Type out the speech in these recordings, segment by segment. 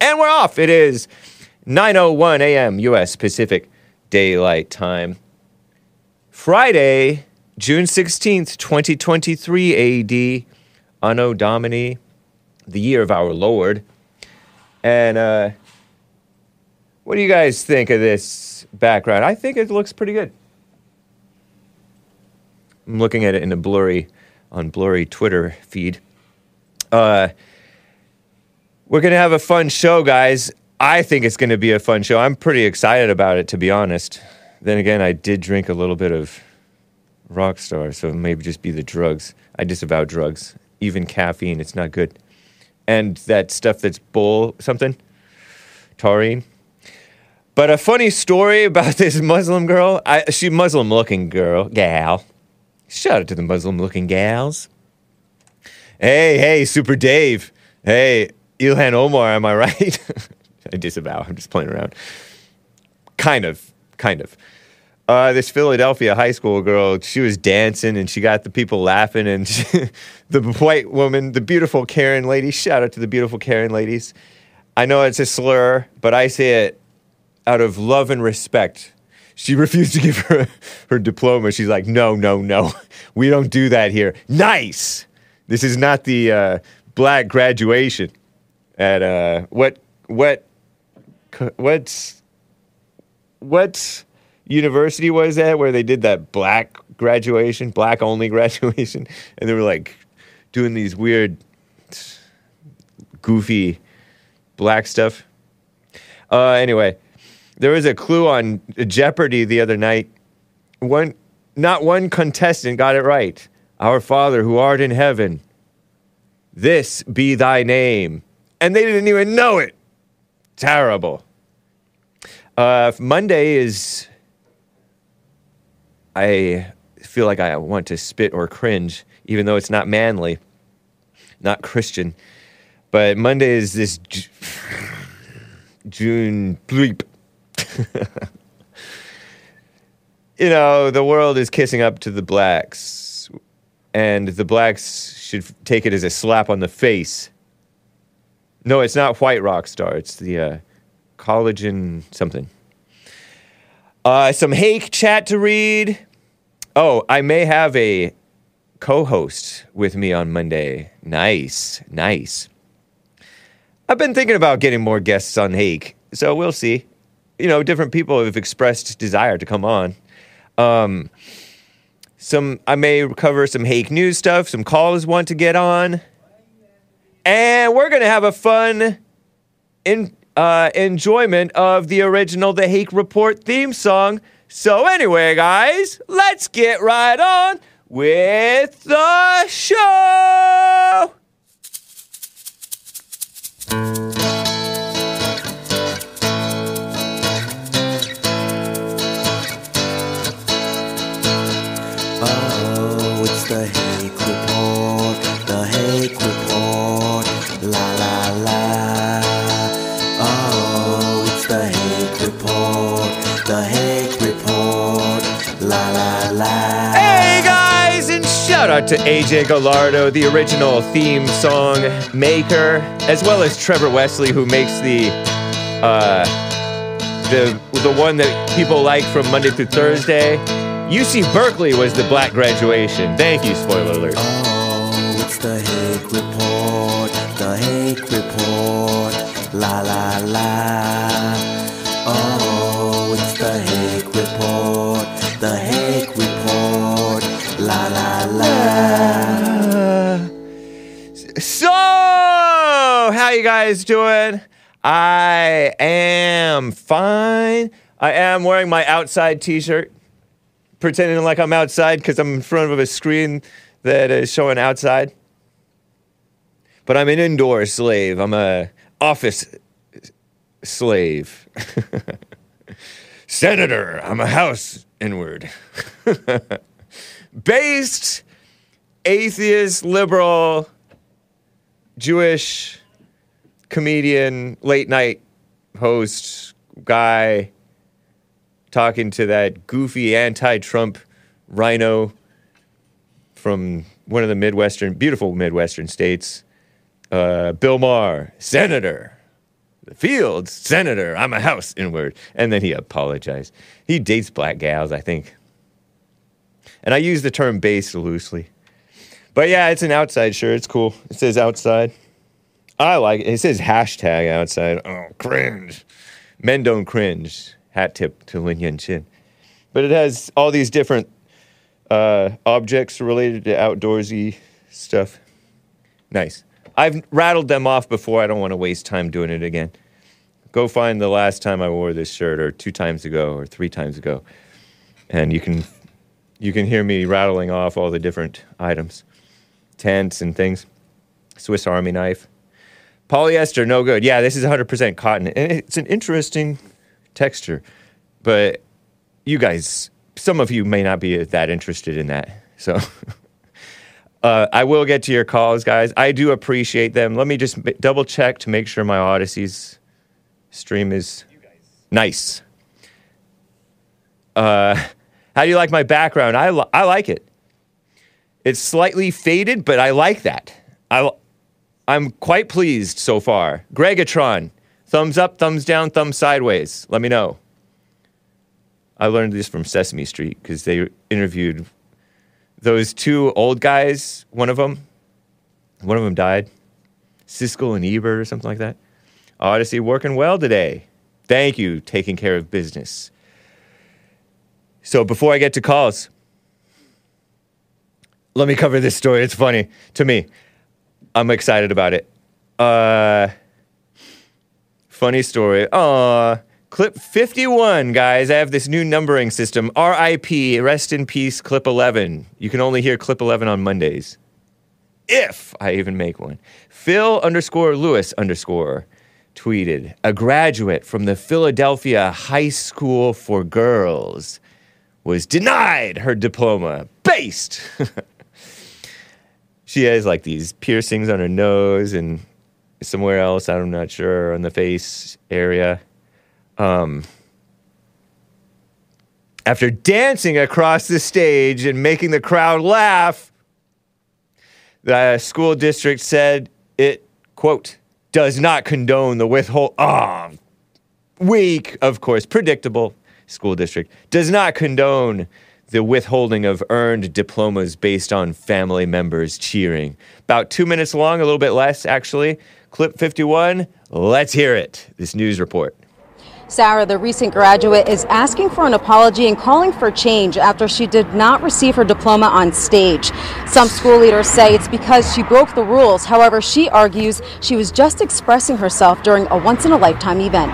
And we're off. It is 9:01 a.m. U.S. Pacific Daylight Time. Friday, June 16th, 2023 AD, Anno Domini, the year of our Lord. And uh, what do you guys think of this background? I think it looks pretty good. I'm looking at it in a blurry, on blurry Twitter feed. Uh, we're gonna have a fun show, guys. I think it's gonna be a fun show. I'm pretty excited about it, to be honest. Then again, I did drink a little bit of Rockstar, so maybe just be the drugs. I disavow drugs, even caffeine. It's not good. And that stuff that's bull something, taurine. But a funny story about this Muslim girl. I, she Muslim looking girl, gal. Shout out to the Muslim looking gals. Hey, hey, Super Dave. Hey, Ilhan Omar, am I right? I disavow. I'm just playing around. Kind of, kind of. Uh, this Philadelphia high school girl, she was dancing and she got the people laughing. And she, the white woman, the beautiful Karen lady, shout out to the beautiful Karen ladies. I know it's a slur, but I say it out of love and respect. She refused to give her her diploma. She's like, no, no, no, we don't do that here. Nice. This is not the uh, black graduation at uh, what what what's what university was that where they did that black graduation, black only graduation, and they were like doing these weird, goofy black stuff. Uh, anyway, there was a clue on Jeopardy the other night. One, not one contestant got it right. Our Father who art in heaven, this be thy name. And they didn't even know it. Terrible. Uh, Monday is. I feel like I want to spit or cringe, even though it's not manly, not Christian. But Monday is this June bleep. you know, the world is kissing up to the blacks, and the blacks should take it as a slap on the face. No, it's not White Rock Star. It's the uh, collagen something. Uh, some Hake chat to read. Oh, I may have a co-host with me on Monday. Nice, nice. I've been thinking about getting more guests on Hake, so we'll see. You know, different people have expressed desire to come on. Um, some I may cover some Hake news stuff. Some callers want to get on, and we're gonna have a fun in, uh, enjoyment of the original The Hake Report theme song. So anyway, guys, let's get right on with the show. Out to AJ Gallardo, the original theme song maker, as well as Trevor Wesley, who makes the uh, the the one that people like from Monday through Thursday. UC Berkeley was the black graduation. Thank you, spoiler alert. Oh, guys doing? I am fine. I am wearing my outside t-shirt, pretending like I'm outside because I'm in front of a screen that is showing outside. But I'm an indoor slave. I'm a office slave. Senator, I'm a house inward. Based atheist, liberal, Jewish comedian, late night host guy talking to that goofy anti Trump rhino from one of the Midwestern, beautiful Midwestern states. Uh, Bill Maher, senator. The Fields, senator. I'm a house inward. And then he apologized. He dates black gals, I think. And I use the term base loosely. But yeah, it's an outside shirt. It's cool. It says outside. I like it. It says hashtag outside. Oh, cringe. Men don't cringe. Hat tip to Lin Yen Chin. But it has all these different uh, objects related to outdoorsy stuff. Nice. I've rattled them off before. I don't want to waste time doing it again. Go find the last time I wore this shirt, or two times ago, or three times ago, and you can you can hear me rattling off all the different items, tents and things. Swiss Army knife, polyester, no good. Yeah, this is 100% cotton, and it's an interesting texture, but you guys, some of you may not be that interested in that, so. Uh, I will get to your calls, guys. I do appreciate them. Let me just m- double check to make sure my Odysee's stream is nice. Uh, how do you like my background? I, li- I like it. It's slightly faded, but I like that. I, I'm quite pleased so far. Gregatron, thumbs up, thumbs down, thumbs sideways. Let me know. I learned this from Sesame Street because they interviewed those two old guys, one of them, one of them died. Siskel and Ebert or something like that. Odysee working well today. Thank you, taking care of business. So before I get to calls, let me cover this story. It's funny to me. I'm excited about it. Uh, funny story. Aw, clip 51, guys. I have this new numbering system. RIP, rest in peace, clip 11. You can only hear clip 11 on Mondays. If I even make one. Phil underscore Lewis underscore tweeted a graduate from the Philadelphia High School for Girls was denied her diploma. Based. she has like these piercings on her nose and somewhere else, I'm not sure, on the face area. Um, after dancing across the stage and making the crowd laugh, the school district said it, quote, does not condone the withhold. Ah, weak, of course, predictable. School district does not condone the withholding of earned diplomas based on family members cheering. About two minutes long, a little bit less, actually. Clip 51. Let's hear it. This news report. Sarah, the recent graduate, is asking for an apology and calling for change after she did not receive her diploma on stage. Some school leaders say it's because she broke the rules. However, she argues she was just expressing herself during a once in a lifetime event.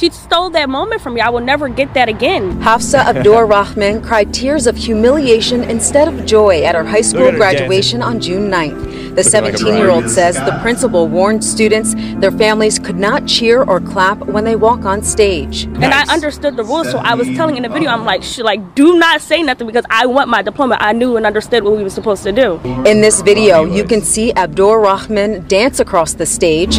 She stole that moment from me. I will never get that again. Hafsa Abdur Rahman cried tears of humiliation instead of joy at her high school her graduation on June 9th. The Looking like a 17 year old says the principal warned students their families could not cheer or clap when they walk on stage. And I understood the rules, so I was telling in the video, I'm like, like, do not say nothing because I want my diploma. I knew and understood what we were supposed to do. In this video, you can see Abdur Rahman dance across the stage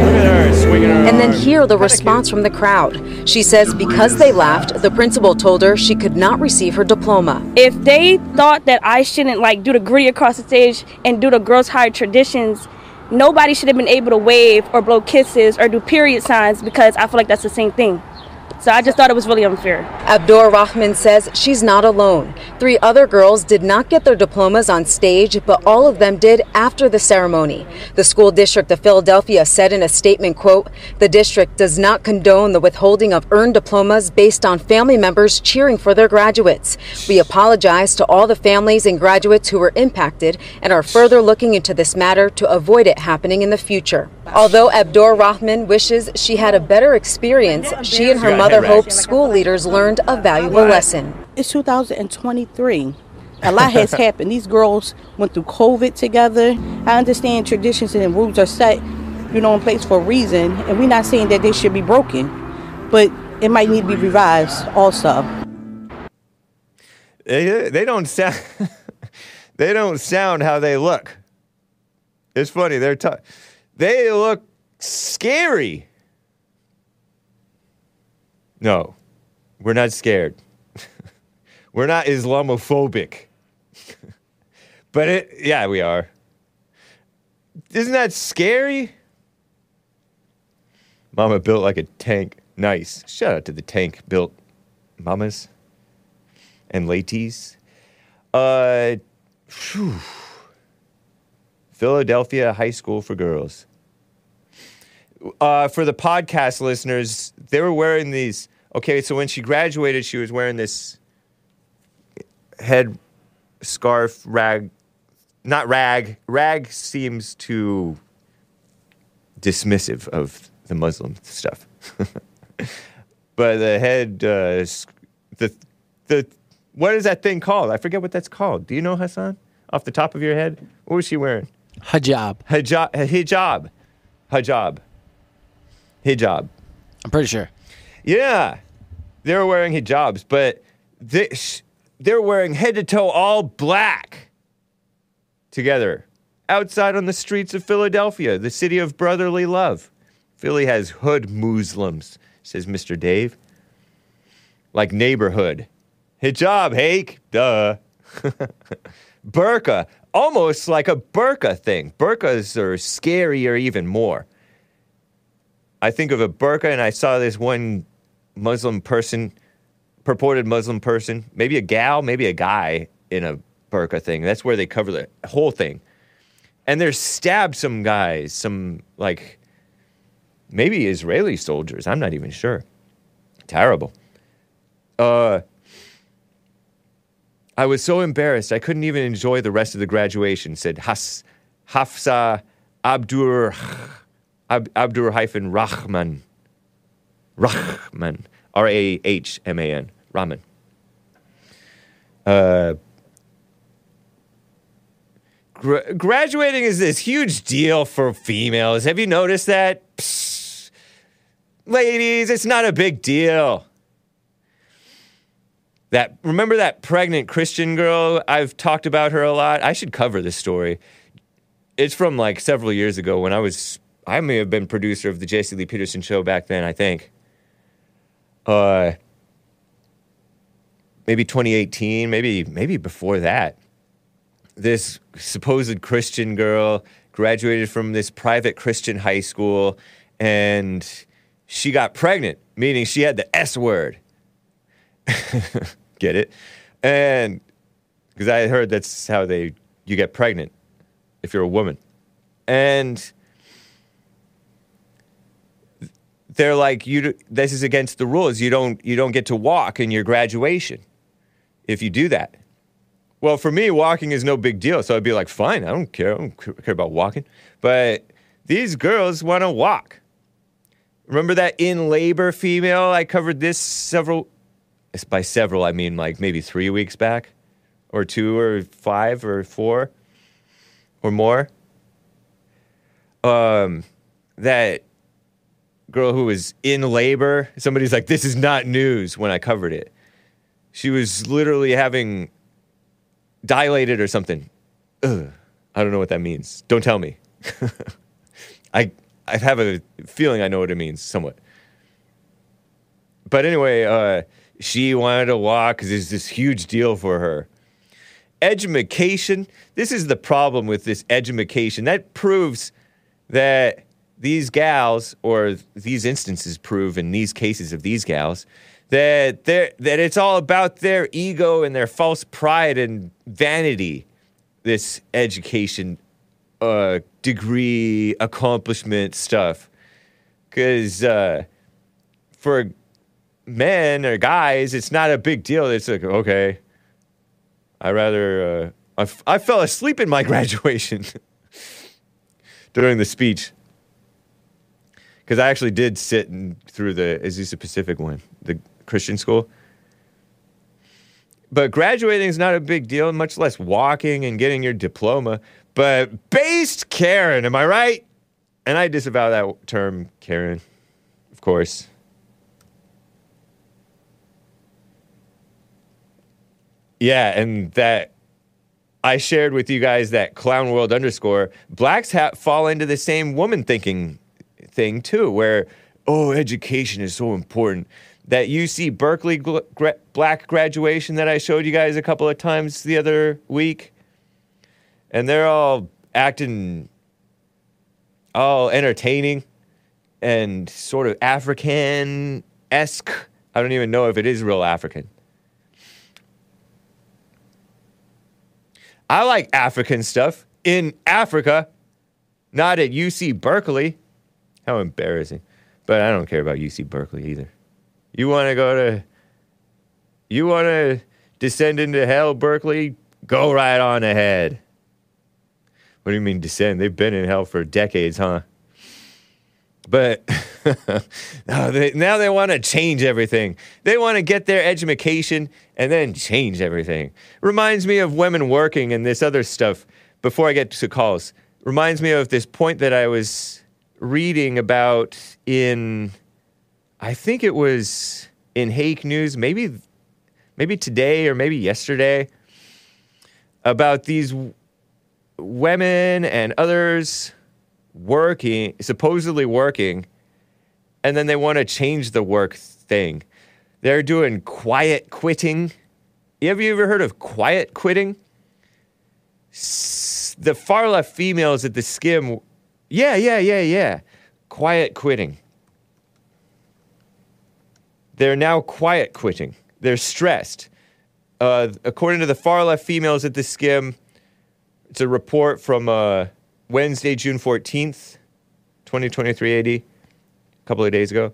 Look at her swinging her and then hear the Kinda response from the crowd. She says because they laughed, the principal told her she could not receive her diploma. If they thought that I shouldn't like do the Griddy across the stage and do the girls' high traditions, nobody should have been able to wave or blow kisses or do period signs because I feel like that's the same thing. So I just thought it was really unfair. Abdur Rahman says she's not alone. Three other girls did not get their diplomas on stage, but all of them did after the ceremony. The school district of Philadelphia said in a statement, quote, "The district does not condone the withholding of earned diplomas based on family members cheering for their graduates. We apologize to all the families and graduates who were impacted and are further looking into this matter to avoid it happening in the future." Although Abdur Rahman wishes she had a better experience, she and her Got mother head hope school leaders learned a valuable lesson. It's 2023. A lot has happened. These girls went through COVID together. I understand traditions and rules are set, you know, in place for a reason, and we're not saying that they should be broken, but it might need to be revised also. They, they don't sound. they don't sound how they look. It's funny. They're t- they look scary. No, we're not scared. we're not Islamophobic. but it, yeah, we are. Isn't that scary? Mama built like a tank. Nice. Shout out to the tank built mamas and ladies. Uh, phew. Philadelphia High School for Girls. Uh, for the podcast listeners, they were wearing these. Okay, so when she graduated, she was wearing this head scarf rag. Not rag. Rag seems too dismissive of the Muslim stuff. but the head, uh, the the what is that thing called? I forget what that's called. Do you know Hassan? Off the top of your head, what was she wearing? Hijab. Hijab, hijab, hijab, hijab. I'm pretty sure. Yeah, they were wearing hijabs, but they sh- they're wearing head to toe all black together outside on the streets of Philadelphia, the city of brotherly love. Philly has hood Muslims, says Mr. Dave. Like neighborhood. Hijab, Hake, duh. burqa, almost like a burqa thing. Burqas are scarier even more. I think of a burqa and I saw this one Muslim person, purported Muslim person, maybe a gal, maybe a guy in a burqa thing. That's where they cover the whole thing. And they're stabbed some guys, some like maybe Israeli soldiers. I'm not even sure. Terrible. Uh, I was so embarrassed I couldn't even enjoy the rest of the graduation. Said Has Hafsa Abdur Ab, Abdur hyphen Rahman. Rahman. R A H M A N. Rahman. Uh, gra- graduating is this huge deal for females. Have you noticed that? Psst. Ladies, it's not a big deal. That remember that pregnant Christian girl? I've talked about her a lot. I should cover this story. It's from like several years ago when I was I may have been producer of the Jesse Lee Peterson show back then, I think. Uh maybe 2018, maybe maybe before that. This supposed Christian girl graduated from this private Christian high school and she got pregnant, meaning she had the S word. get it? And because I heard that's how they you get pregnant if you're a woman. And they're like you this is against the rules. You don't you don't get to walk in your graduation if you do that. Well, for me, walking is no big deal. So I'd be like, fine, I don't care. I don't care about walking. But these girls want to walk. Remember that in labor female? I covered this several, by several, I mean like maybe three weeks back, or two, or five, or four, or more. Um, that girl who was in labor, somebody's like, this is not news when I covered it. She was literally having dilated or something. Ugh, I don't know what that means. Don't tell me. I I have a feeling I know what it means somewhat. But anyway, uh, she wanted to walk because it's this huge deal for her. Education. This is the problem with this education. That proves that these gals, or these instances prove in these cases of these gals, that they're, that it's all about their ego and their false pride and vanity. This education, uh, degree, accomplishment stuff, because uh, for men or guys, it's not a big deal. It's like okay, I rather uh, I, f- I fell asleep in my graduation during the speech because I actually did sit through the Azusa Pacific one, the Christian school. But graduating is not a big deal, much less walking and getting your diploma. But based Karen, am I right? And I disavow that term, Karen, of course. Yeah, and that I shared with you guys that clown world underscore. Blacks ha- fall into the same woman thinking thing too, where oh, education is so important. That UC Berkeley gl- gra- black graduation that I showed you guys a couple of times the other week, and they're all acting all entertaining and sort of African esque. I don't even know if it is real African. I like African stuff in Africa, not at UC Berkeley. How embarrassing. But I don't care about UC Berkeley either. You want to go to, you want to descend into hell, Berkeley? Go right on ahead. What do you mean descend? They've been in hell for decades, huh? But now they, now they want to change everything. They want to get their education and then change everything. Reminds me of women working and this other stuff before I get to calls. Reminds me of this point that I was reading about in, I think it was in Hake News, maybe, maybe today or maybe yesterday, about these w- women and others working, supposedly working, and then they want to change the work thing. They're doing quiet quitting. Have you ever heard of quiet quitting? S- the far left females at theSkimm, yeah, yeah, yeah, yeah. Quiet quitting. They're now quiet quitting. They're stressed. Uh, according to the far left females at theSkimm, it's a report from uh, Wednesday, June 14th, 2023 AD, a couple of days ago.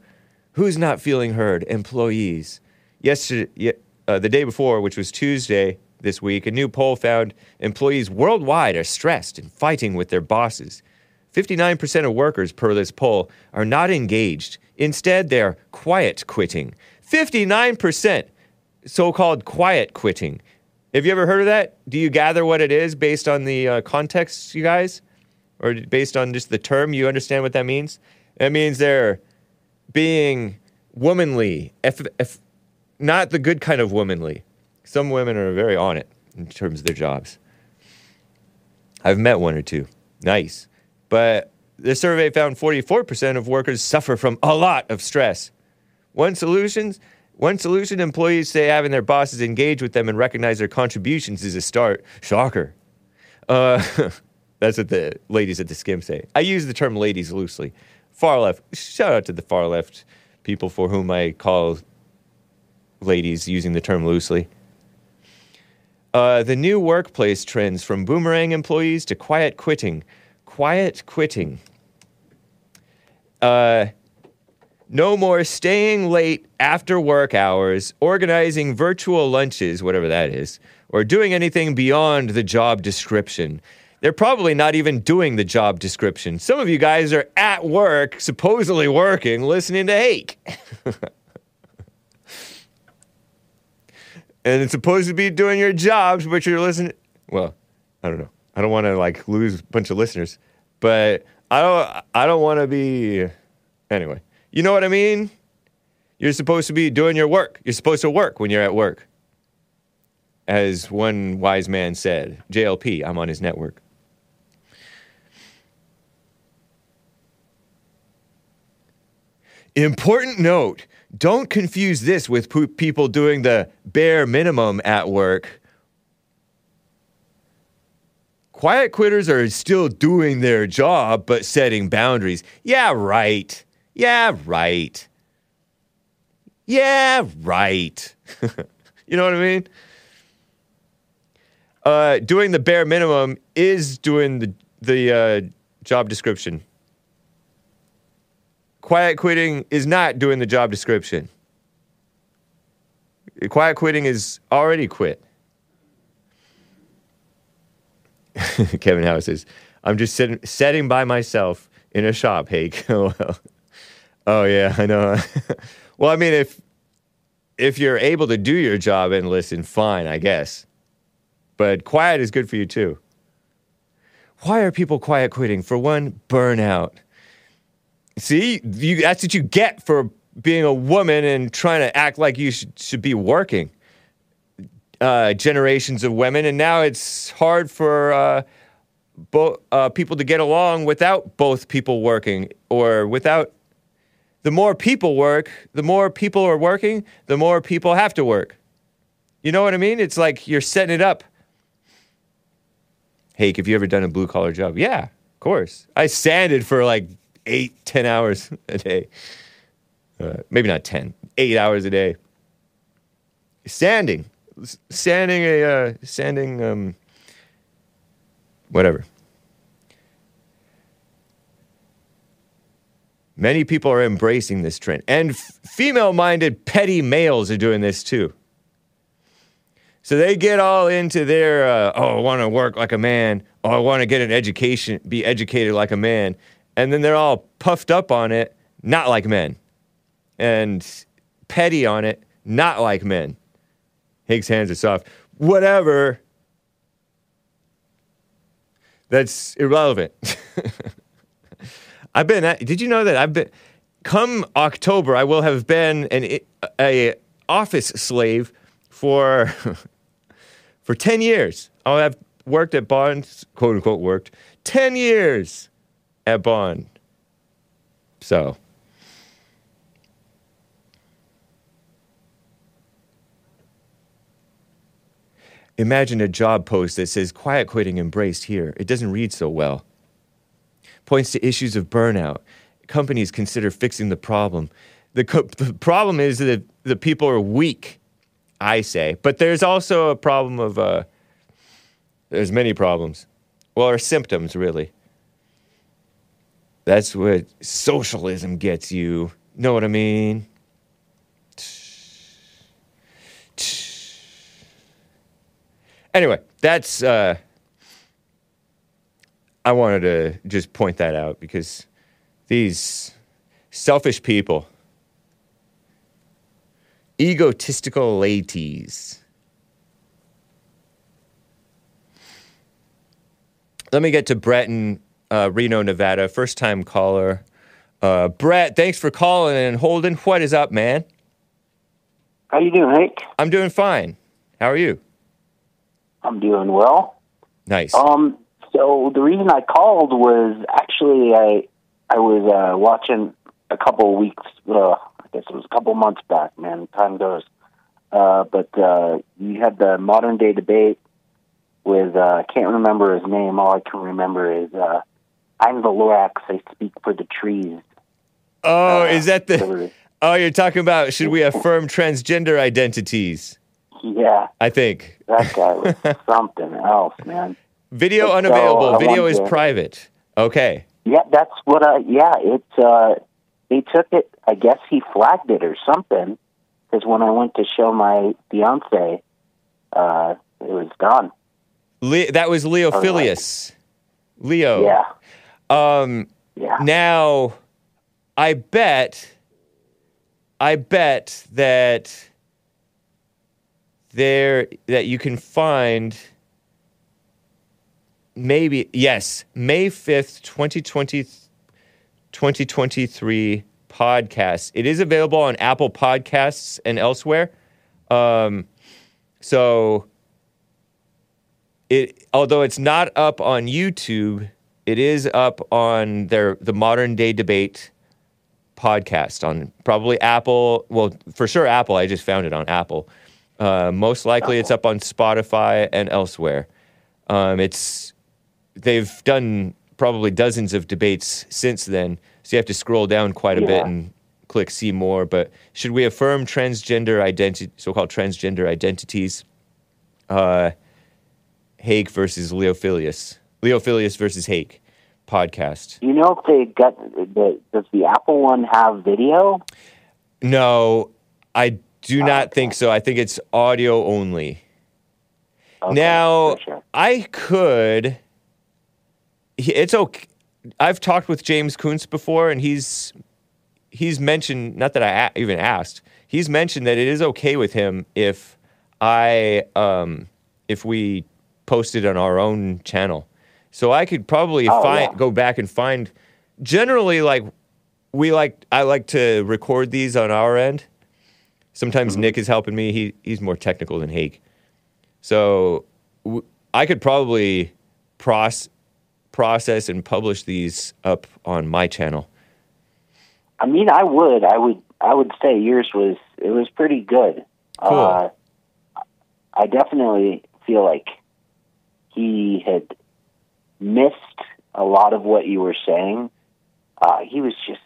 Who's not feeling heard? Employees. Yesterday, uh, the day before, which was Tuesday this week, a new poll found employees worldwide are stressed and fighting with their bosses. 59% of workers per this poll are not engaged. Instead, they're quiet quitting. 59% so called quiet quitting. Have you ever heard of that? Do you gather what it is based on the uh, context, you guys? Or based on just the term? You understand what that means? That means they're being womanly, if, if, not the good kind of womanly. Some women are very on it in terms of their jobs. I've met one or two. Nice. But the survey found 44% of workers suffer from a lot of stress. One solutions, one solution employees say having their bosses engage with them and recognize their contributions is a start. Shocker. Uh, that's what the ladies at theSkimm say. I use the term ladies loosely. Far left. Shout out to the far left people for whom I call ladies using the term loosely. Uh, the new workplace trends from boomerang employees to quiet quitting. Quiet quitting. Uh, no more staying late after work hours, organizing virtual lunches, whatever that is, or doing anything beyond the job description. They're probably not even doing the job description. Some of you guys are at work, supposedly working, listening to Hake. and it's supposed to be doing your jobs, but you're listening. Well, I don't know. I don't want to like lose a bunch of listeners, but I don't. I don't want to be. Anyway, you know what I mean. You're supposed to be doing your work. You're supposed to work when you're at work. As one wise man said, JLP, I'm on his network. Important note don't confuse this with people doing the bare minimum at work. Quiet quitters are still doing their job, but setting boundaries. Yeah, right. Yeah, right. Yeah, right. you know what I mean? Uh, doing the bare minimum is doing the the uh, job description. Quiet quitting is not doing the job description. Quiet quitting is already quit. Kevin Howe says, "I'm just sitting, sitting by myself in a shop." Hake. oh, oh yeah, I know. well, I mean, if if you're able to do your job and listen, fine, I guess. But quiet is good for you too. Why are people quiet quitting? For one, burnout. See, you, that's what you get for being a woman and trying to act like you should, should be working. Uh, generations of women, and now it's hard for uh, uh, people to get along without both people working or without. The more people work, the more people are working, the more people have to work. You know what I mean? It's like you're setting it up. Hey, have you ever done a blue collar job? Yeah, of course. I sanded for like eight, ten hours a day. Uh, maybe not ten, eight hours a day. Sanding, sanding a uh, sanding, um, whatever. Many people are embracing this trend, and f- female-minded petty males are doing this too. So they get all into their, uh, oh, I want to work like a man. Oh, I want to get an education, be educated like a man. And then they're all puffed up on it, not like men. And petty on it, not like men. Higgs' hands are soft. Whatever. That's irrelevant. I've been, at, did you know that I've been, come October, I will have been an, a office slave for for 10 years. I'll have worked at Bond, quote unquote, worked 10 years at Bond. So. Imagine a job post that says quiet quitting embraced here. It doesn't read so well. Points to issues of burnout. Companies consider fixing the problem. The, co- the problem is that the people are weak I say. But there's also a problem of, uh, there's many problems. Well, or symptoms, really. That's what socialism gets you. Know what I mean? Anyway, that's, uh, I wanted to just point that out because these selfish people, egotistical ladies. Let me get to Brett in uh, Reno, Nevada, first time caller. Uh, Brett, thanks for calling and holding. What is up, man? How you doing, Hank? I'm doing fine. How are you? I'm doing well. Nice. Um, so the reason I called was actually I I was uh, watching a couple of weeks. Uh, I guess it was a couple months back. Man, time goes. Uh, but uh, you had the modern day debate with uh, I can't remember his name. All I can remember is uh, I'm the Lorax. I speak for the trees. oh, uh, is that the? Oh, you're talking about should we affirm transgender identities? Yeah, I think. that guy was something else, man. Video unavailable. Video is to- private. Okay. Yeah, that's what I. Yeah, it's. Uh, they took it. I guess he flagged it or something. Because when I went to show my fiance, uh, it was gone. Le- that was Leo right. Filius. Leo. Yeah, Um, yeah. Now, I bet, I bet that there that you can find maybe yes May fifth, 2020, 2023 podcast. It is available on Apple Podcasts and elsewhere. Um, so it although it's not up on YouTube, it is up on their the modern day debate podcast on probably Apple. Well, for sure Apple. I just found it on Apple. Uh, most likely, it's up on Spotify and elsewhere. Um, it's they've done probably dozens of debates since then, so you have to scroll down quite a bit and click see more. But should we affirm transgender identity, so-called transgender identities? Uh, Hake versus Leophilius. Leophilius versus Hake podcast. You know if they got the does the Apple one have video? No, I do not think so. I think it's audio only. Okay, now, sure. I could. It's okay. I've talked with James Kuntz before, and he's he's mentioned not that I a- even asked. He's mentioned that it is okay with him if I um, if we post it on our own channel. So I could probably Oh, find yeah. go back and find. Generally, like we like I like to record these on our end. Sometimes Mm-hmm. Nick is helping me. He he's more technical than Hake. So w- I could probably proce- process and publish these up on my channel. I mean, I would, I would, I would say yours was it was pretty good. Cool. Uh, I definitely feel like he had missed a lot of what you were saying. Uh, he was just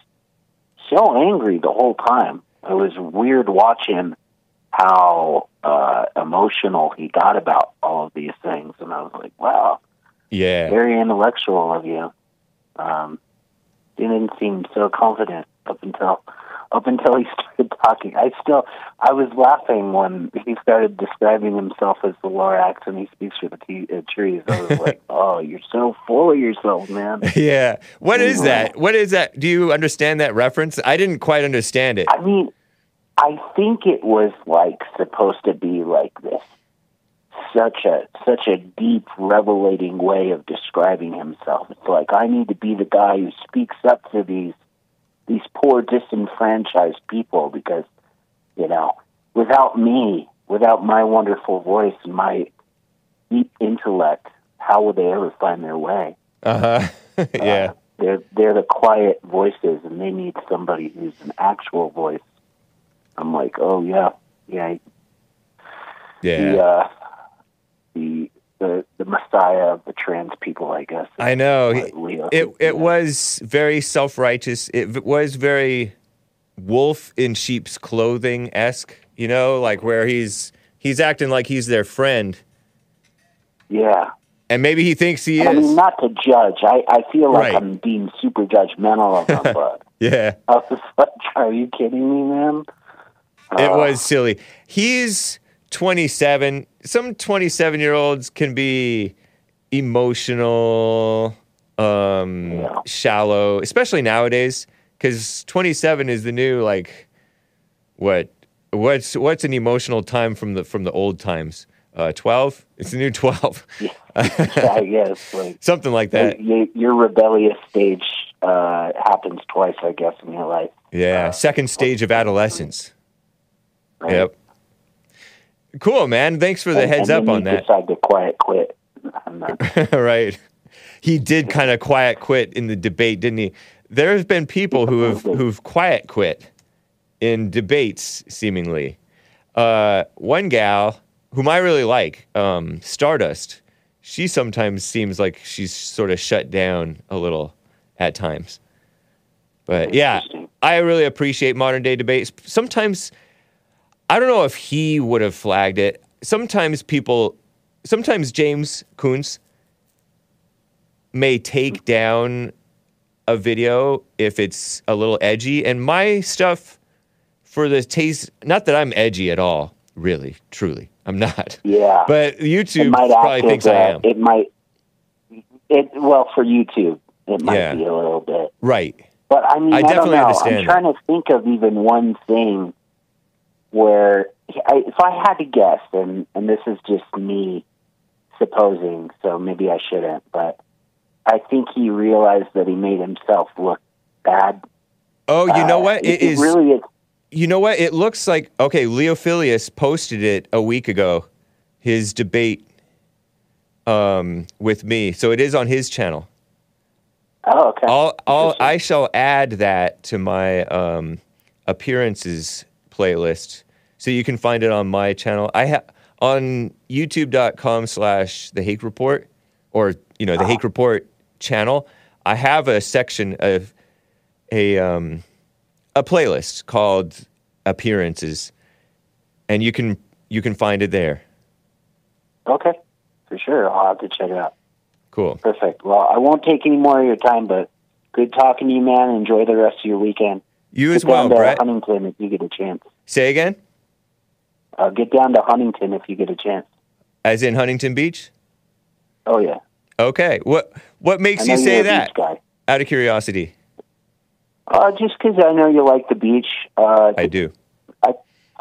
so angry the whole time. It was weird watching how uh, emotional he got about all of these things, and I was like, "Wow, Yeah. very intellectual of you." Um, he didn't seem so confident up until up until he started talking. I still I was laughing when he started describing himself as the Lorax and he speaks for the t- uh, trees. I was like, "Oh, you're so full of yourself, man." Yeah. What is that? What is that? Do you understand that reference? I didn't quite understand it. I mean, I think it was like supposed to be like this such a such a deep revelating way of describing himself. It's like I need to be the guy who speaks up for these these poor disenfranchised people because you know, without me, without my wonderful voice and my deep intellect, how will they ever find their way? Uh huh. yeah. They're they're the quiet voices, and they need somebody who's an actual voice. I'm like, oh yeah, yeah, Yeah. the uh, the the the messiah of the trans people, I guess. I know. It it was very self righteous. It was very wolf in sheep's clothing esque. You know, like where he's he's acting like he's their friend, Yeah. and maybe he thinks he is. I mean, not to judge. I, I feel like Right. I'm being super judgmental of them, but Yeah. I was like, are you kidding me, man? It Uh, was silly. He's 27. Some 27 year olds can be emotional, um, Yeah. shallow, especially nowadays, because 27 is the new like what what's what's an emotional time from the from the old times? Uh, 12. It's the new 12. yeah, I guess. Like, Something like that. y- your rebellious stage uh, happens twice, I guess, in your life. Yeah. Second stage of adolescence. Right? Yep. Cool, man. Thanks for the And- heads and up on that. Decide to quiet quit. Right. He did kind of quiet quit in the debate, didn't he? There have been people who have who've quiet quit in debates, seemingly. Uh, one gal whom I really like, um, Stardust. She sometimes seems like she's sort of shut down a little at times. But yeah, I really appreciate modern day debates. Sometimes I don't know if he would have flagged it. Sometimes people, sometimes James Kuntz may take down a video if it's a little edgy. And my stuff for the taste, not that I'm edgy at all, really, truly. I'm not. yeah. But YouTube probably thinks I am. It might. It well for YouTube. It might Yeah. be a little bit. Right. But I mean, I I, definitely don't know. understand I'm trying to think of even one thing where, I, if I had to guess, and and this is just me supposing, so maybe I shouldn't, but I think he realized that he made himself look bad. Oh, you know Uh, what? It, it is. really is. You know what? It looks like okay. Leophilius posted it a week ago, his debate um, with me. So it is on his channel. Oh, okay. I'll, I'll, I shall add that to my um, appearances playlist, so you can find it on my channel. I have on YouTube.com slash The Hake Report, or you know the Hake Report channel. I have a section of a um, a playlist called Appearances, and you can you can find it there. Okay, for sure. I'll have to check it out. Cool. Perfect. Well, I won't take any more of your time, but good talking to you, man. Enjoy the rest of your weekend. You as Get well, down to Brett. Huntington if you get a chance. Say again. Uh, get down to Huntington if you get a chance. As in Huntington Beach. Oh yeah. Okay. What what makes you say that? Out of curiosity. Uh, just because I know you like the beach. Uh, I do. I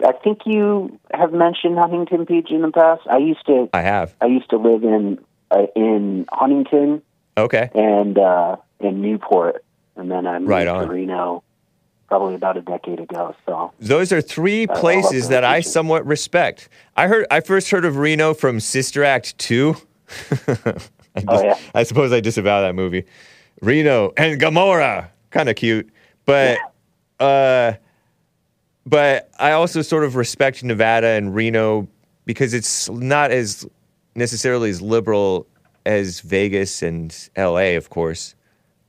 I think you have mentioned Huntington Beach in the past. I used to I have. I used to live in uh, in Huntington Okay. and uh, in Newport, and then I moved Right to on. Reno probably about a decade ago. So Those are three love places that I somewhat respect. I heard I first heard of Reno from Sister Act 2. I, Oh, yeah. I suppose I disavow that movie. Reno and Gamora, kind of cute, but uh but I also sort of respect Nevada and Reno because it's not as necessarily as liberal as Vegas and LA, of course,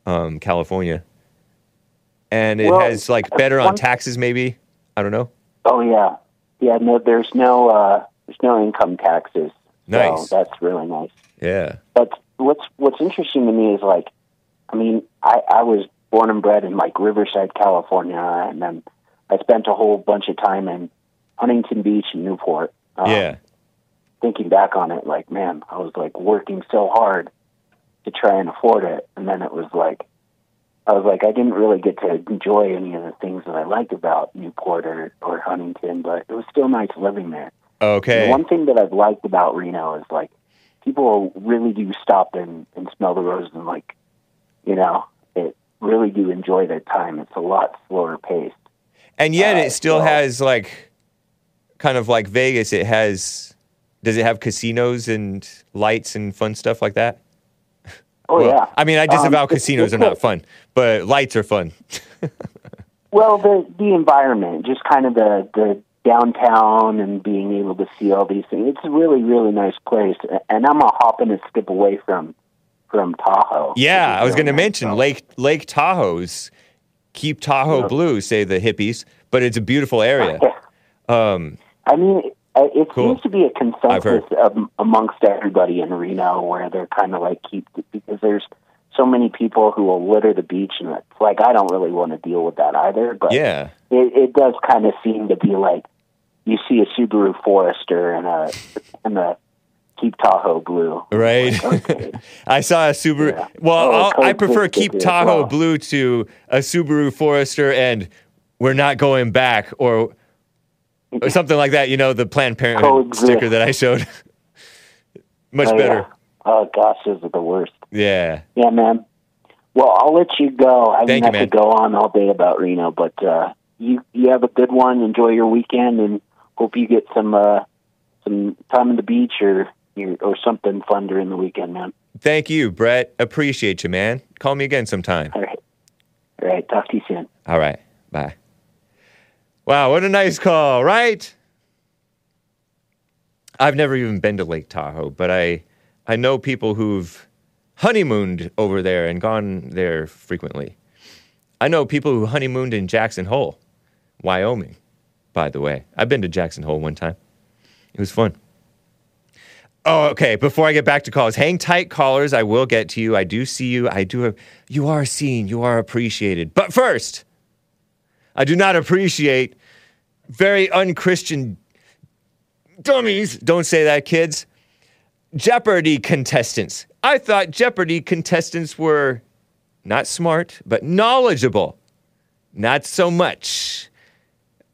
um, California. And it Well, has like better on taxes, maybe. I don't know. Oh yeah, yeah. No, there's no uh, there's no income taxes. Nice. So that's really nice. Yeah. But what's what's interesting to me is like, I mean, I I was born and bred in like Riverside, California, and then I spent a whole bunch of time in Huntington Beach and Newport. Um, yeah. Thinking back on it, like man, I was like working so hard to try and afford it, and then it was like. I was like, I didn't really get to enjoy any of the things that I liked about Newport or, or Huntington, but it was still nice living there. Okay. The one thing that I've liked about Reno is like people really do stop and, and smell the roses and like, you know, it really do enjoy their time. It's a lot slower paced. and yet uh, it still so- has like kind of like Vegas, it has does it have casinos and lights and fun stuff like that? Oh Well, yeah. I mean, I disavow Um, casinos are not fun, but lights are fun. Well, the the environment, just kind of the the downtown and being able to see all these things. It's a really really nice place, and I'm a hop and a skip away from from Tahoe. Yeah, I was going to mention Lake Lake Tahoe's keep Tahoe Yeah. blue, say the hippies, but it's a beautiful area. Um, I mean, it Cool. seems to be a consensus um, amongst everybody in Reno where they're kind of like keep because there's so many people who will litter the beach, and it's like I don't really want to deal with that either. But yeah. it, it does kind of seem to be like you see a Subaru Forester and a and a Keep Tahoe blue, Right. Okay. I saw a Subaru. Yeah. Well, Oh, I'll, I prefer keep Tahoe well. blue to a Subaru Forester and we're not going back or, or something like that. You know, the Planned Parenthood Coexist. sticker that I showed. Much Oh, better. yeah. Oh gosh, those are the worst. Yeah. Yeah, man. Well, I'll let you go. I Thank mean, you, I man. could go on all day about Reno, but uh, you you have a good one. Enjoy your weekend, and hope you get some uh, some time on the beach or or something fun during the weekend, man. Thank you, Brett. Appreciate you, man. Call me again sometime. All right, all right. Talk to you soon. All right. Bye. Wow, what a nice call, right? I've never even been to Lake Tahoe, but I I know people who've honeymooned over there and gone there frequently. I know people who honeymooned in Jackson Hole, Wyoming, by the way. I've been to Jackson Hole one time. It was fun. Oh, okay. Before I get back to calls, hang tight, callers. I will get to you. I do see you. I do. You are seen. You are appreciated. But first, I do not appreciate very unchristian dummies. Don't say that, kids. Jeopardy contestants. I thought Jeopardy contestants were not smart, but knowledgeable. Not so much.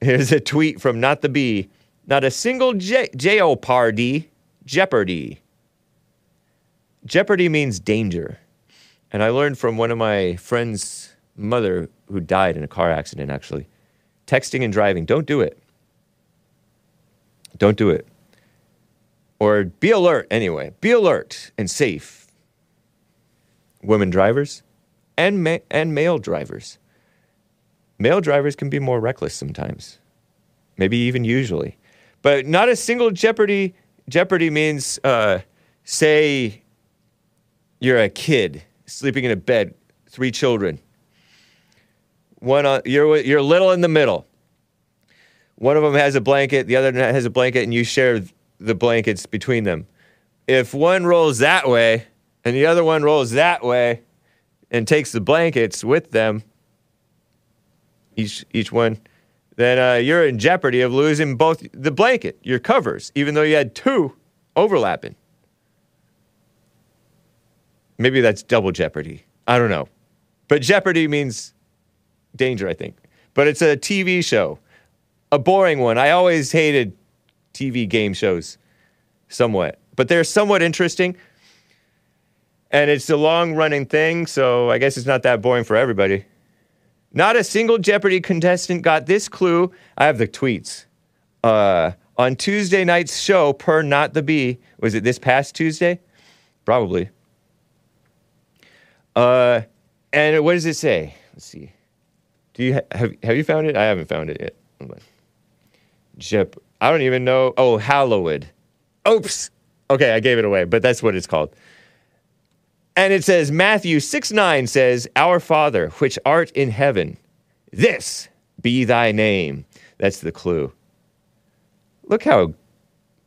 Here's a tweet from Not the Bee. Not a single J- Jeopardy. Jeopardy. Jeopardy means danger. And I learned from one of my friend's mother who died in a car accident, actually. Texting and driving, don't do it. Don't do it. Or be alert anyway. Be alert and safe. Women drivers and, ma- and male drivers. Male drivers can be more reckless sometimes, maybe even usually. But not a single Jeopardy. Jeopardy means, uh, say, you're a kid sleeping in a bed, three children. One on, you're you're little in the middle. One of them has a blanket, the other has a blanket, and you share the blankets between them. If one rolls that way and the other one rolls that way and takes the blankets with them, each each one, then uh, you're in jeopardy of losing both the blanket, your covers, even though you had two overlapping. Maybe that's double jeopardy. I don't know. But jeopardy means danger, I think. But it's a TV show, a boring one. I always hated TV game shows somewhat, but they're somewhat interesting. And it's a long running thing, so I guess it's not that boring for everybody. Not a single Jeopardy contestant got this clue. I have the tweets. Uh, on Tuesday night's show, per Not the Bee, was it this past Tuesday? Probably. Uh, and what does it say? Let's see. Do you ha- have have you found it? I haven't found it yet. Jep. I don't even know. Oh, Hallowed. Oops. Okay, I gave it away, but that's what it's called. And it says Matthew 6 9 says, Our Father, which art in heaven, this be thy name. That's the clue. Look how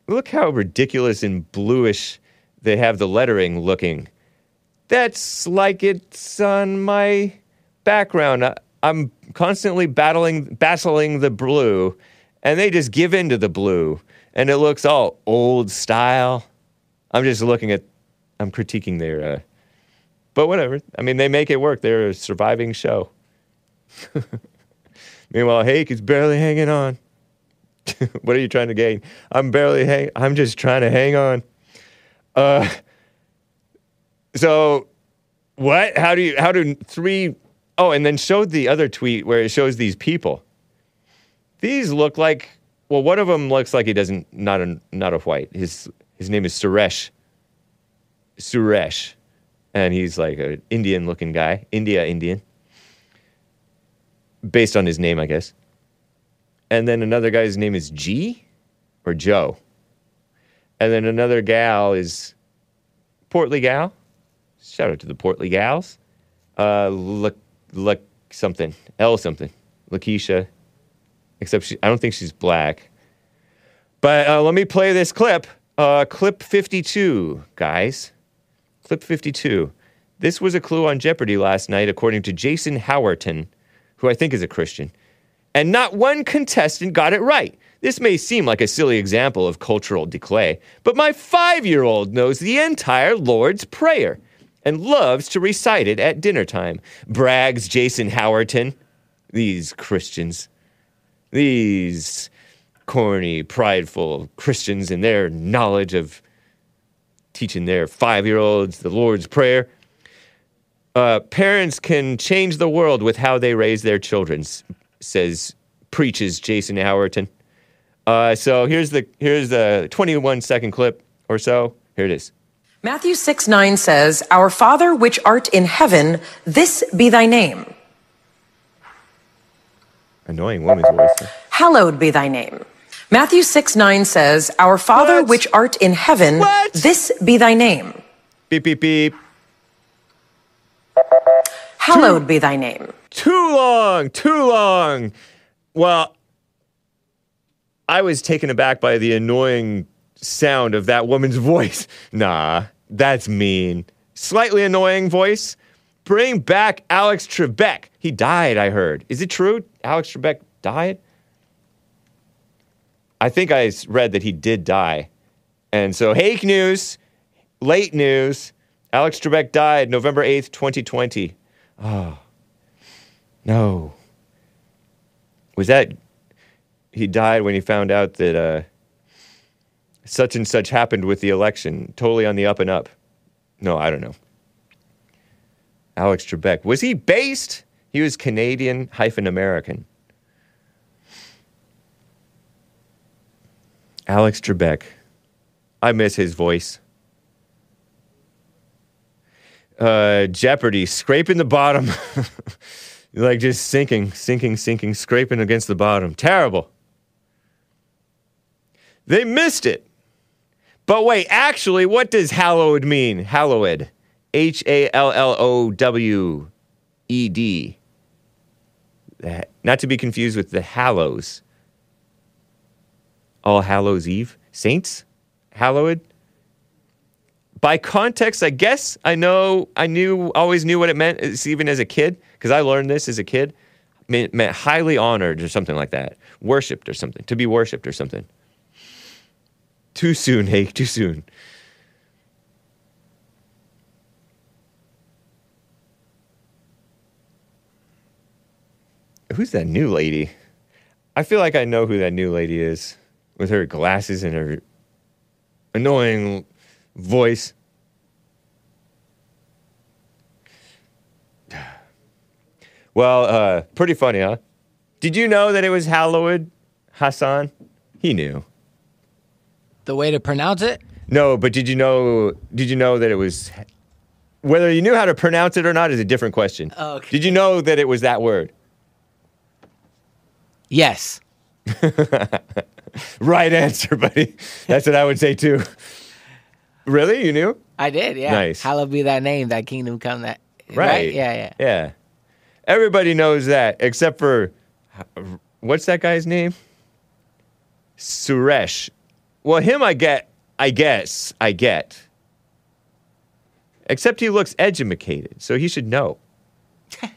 look how ridiculous and bluish they have the lettering looking. That's like it's on my background. I, I'm constantly battling battling the blue, and they just give in to the blue, and it looks all old style. I'm just looking at, I'm critiquing their, uh, but whatever. I mean, they make it work. They're a surviving show. Meanwhile, Hake is barely hanging on. what are you trying to gain? I'm barely hang. I'm just trying to hang on. Uh, so what? How do you? How do three? Oh, and then showed the other tweet where it shows these people. These look like. Well, one of them looks like he doesn't. Not a not a white. His his name is Suresh. Suresh, and he's like an Indian looking guy. India Indian. Based on his name, I guess. And then another guy's name is G or Joe. And then another gal is Portly Gal. Shout out to the Portly Gals. Uh, look, look something, L something, Lakeisha. Except she, I don't think she's black. But uh, let me play this clip. Uh, clip 52, guys. Clip 52. This was a clue on Jeopardy last night, according to Jason Howerton, who I think is a Christian. And not one contestant got it right. This may seem like a silly example of cultural decay, but my five year old knows the entire Lord's Prayer and loves to recite it at dinner time. Brags Jason Howerton. These Christians. These corny, prideful Christians and their knowledge of teaching their five year olds the Lord's Prayer. Uh, parents can change the world with how they raise their children, says preaches Jason Howerton. Uh, so here's the here's the 21 second clip or so. Here it is. Matthew 6 9 says, Our Father which art in heaven, this be thy name. Annoying woman's voice. Hallowed be thy name. Matthew 6 9 says, Our Father What? which art in heaven, What? this be thy name. Beep beep beep. Hallowed be thy name. Too long. Too long. Well, I was taken aback by the annoying sound of that woman's voice. Nah, that's mean. Slightly annoying voice. Bring back Alex Trebek. He died, I heard. Is it true? Alex Trebek died? I think I read that he did die. And so, fake news, late news. Alex Trebek died November 8th, 2020. Oh, no. Was that he died when he found out that uh, such and such happened with the election, totally on the up and up? No, I don't know. Alex Trebek. Was he based? He was Canadian hyphen American. Alex Trebek. I miss his voice. Uh, Jeopardy, scraping the bottom. like just sinking, sinking, sinking, scraping against the bottom. Terrible. They missed it. But wait, actually, what does hallowed mean? Hallowed. H A L L O W E D. Not to be confused with the Hallows. All Hallows Eve? Saints? Hallowed? By context, I guess I know, I knew, always knew what it meant, even as a kid, because I learned this as a kid. It meant highly honored or something like that. Worshipped or something. To be worshipped or something. Too soon, hey, too soon. Who's that new lady? I feel like I know who that new lady is with her glasses and her annoying voice. Well, uh, pretty funny, huh? Did you know that it was Hallowed Hassan? He knew. The way to pronounce it? No, but did you know? Did you know that it was? Whether you knew how to pronounce it or not is a different question. Oh, okay. Did you know that it was that word? Yes. Right answer, buddy. That's what I would say too. Really? You knew? I did, yeah. Nice. Hallowed be thy name, thy kingdom come that Right. Yeah, yeah. Yeah. Everybody knows that except for what's that guy's name? Suresh. Well, him I get. I guess I get. Except he looks educated, so he should know.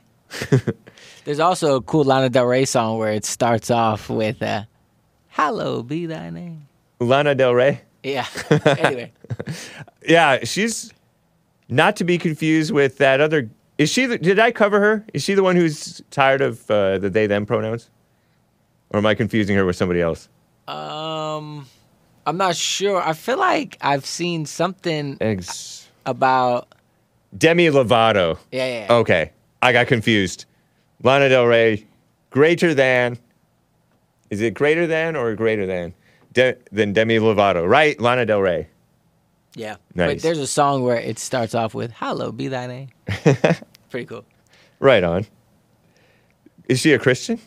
There's also a cool Lana Del Rey song where it starts off with uh, be thy name. Lana Del Rey. Yeah. anyway. Yeah, she's not to be confused with that other. Is she? The, did I cover her? Is she the one who's tired of uh, the they them pronouns? Or am I confusing her with somebody else? Um I'm not sure. I feel like I've seen something Ex- about Demi Lovato. Yeah, yeah. yeah. Okay, I got confused. Lana Del Rey, greater than. Is it greater than or greater than? De- than Demi Lovato, right? Lana Del Rey. Yeah. Nice. But there's a song where it starts off with "Hello, be thy name. Pretty cool. Right on. Is she a Christian?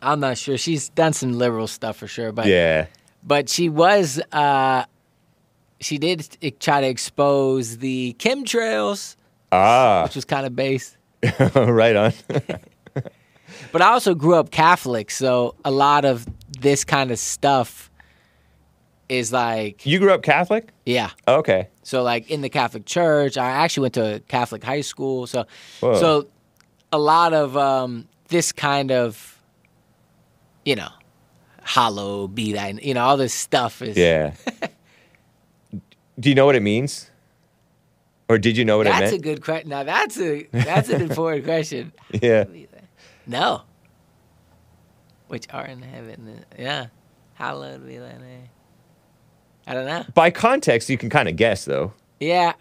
I'm not sure. She's done some liberal stuff for sure, but Yeah. but she was uh she did try to expose the chemtrails, Ah, which was kind of base. right on. But I also grew up Catholic, so a lot of this kind of stuff is like you grew up Catholic? yeah. Okay. So like in the Catholic Church, I actually went to a Catholic high school. So Whoa. so a lot of um, this kind of you know, hollow be thy you know, all this stuff is Yeah. Do you know what it means? Or did you know what That's a good question. Now that's a that's an important question. yeah. No. Which are in heaven. Yeah. Hallowed be thy name. I don't know. By context, you can kind of guess, though. Yeah.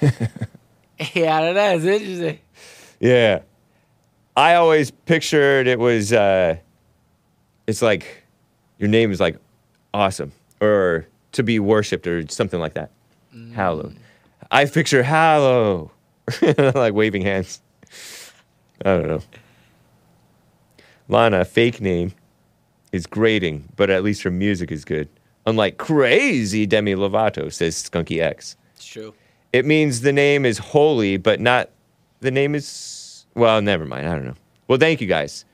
yeah, I don't know. It's interesting. Yeah. I always pictured it was, uh, it's like your name is like awesome or to be worshipped or something like that. Hallowed. I picture hallow, like waving hands. I don't know. Lana, fake name, is grating, but at least her music is good. Unlike crazy Demi Lovato, says Skunky X. It's true. It means the name is holy, but not the name is. Well, never mind. I don't know. Well, thank you guys.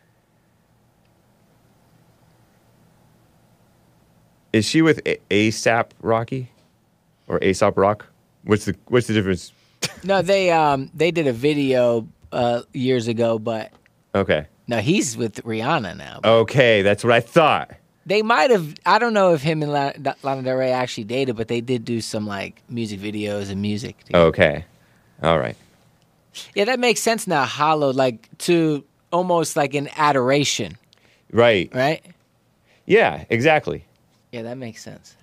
Is she with A- ASAP Rocky or ASAP Rock? What's the What's the difference? No, they um they did a video uh years ago, but Okay. no, he's with Rihanna now. Okay, that's what I thought. They might have. I don't know if him and La- Lana Del Rey actually dated, but they did do some like music videos and music. together. Okay. All right. Yeah, that makes sense now. Hollow, like to almost like an adoration, Right. right? Yeah, exactly. Yeah, that makes sense.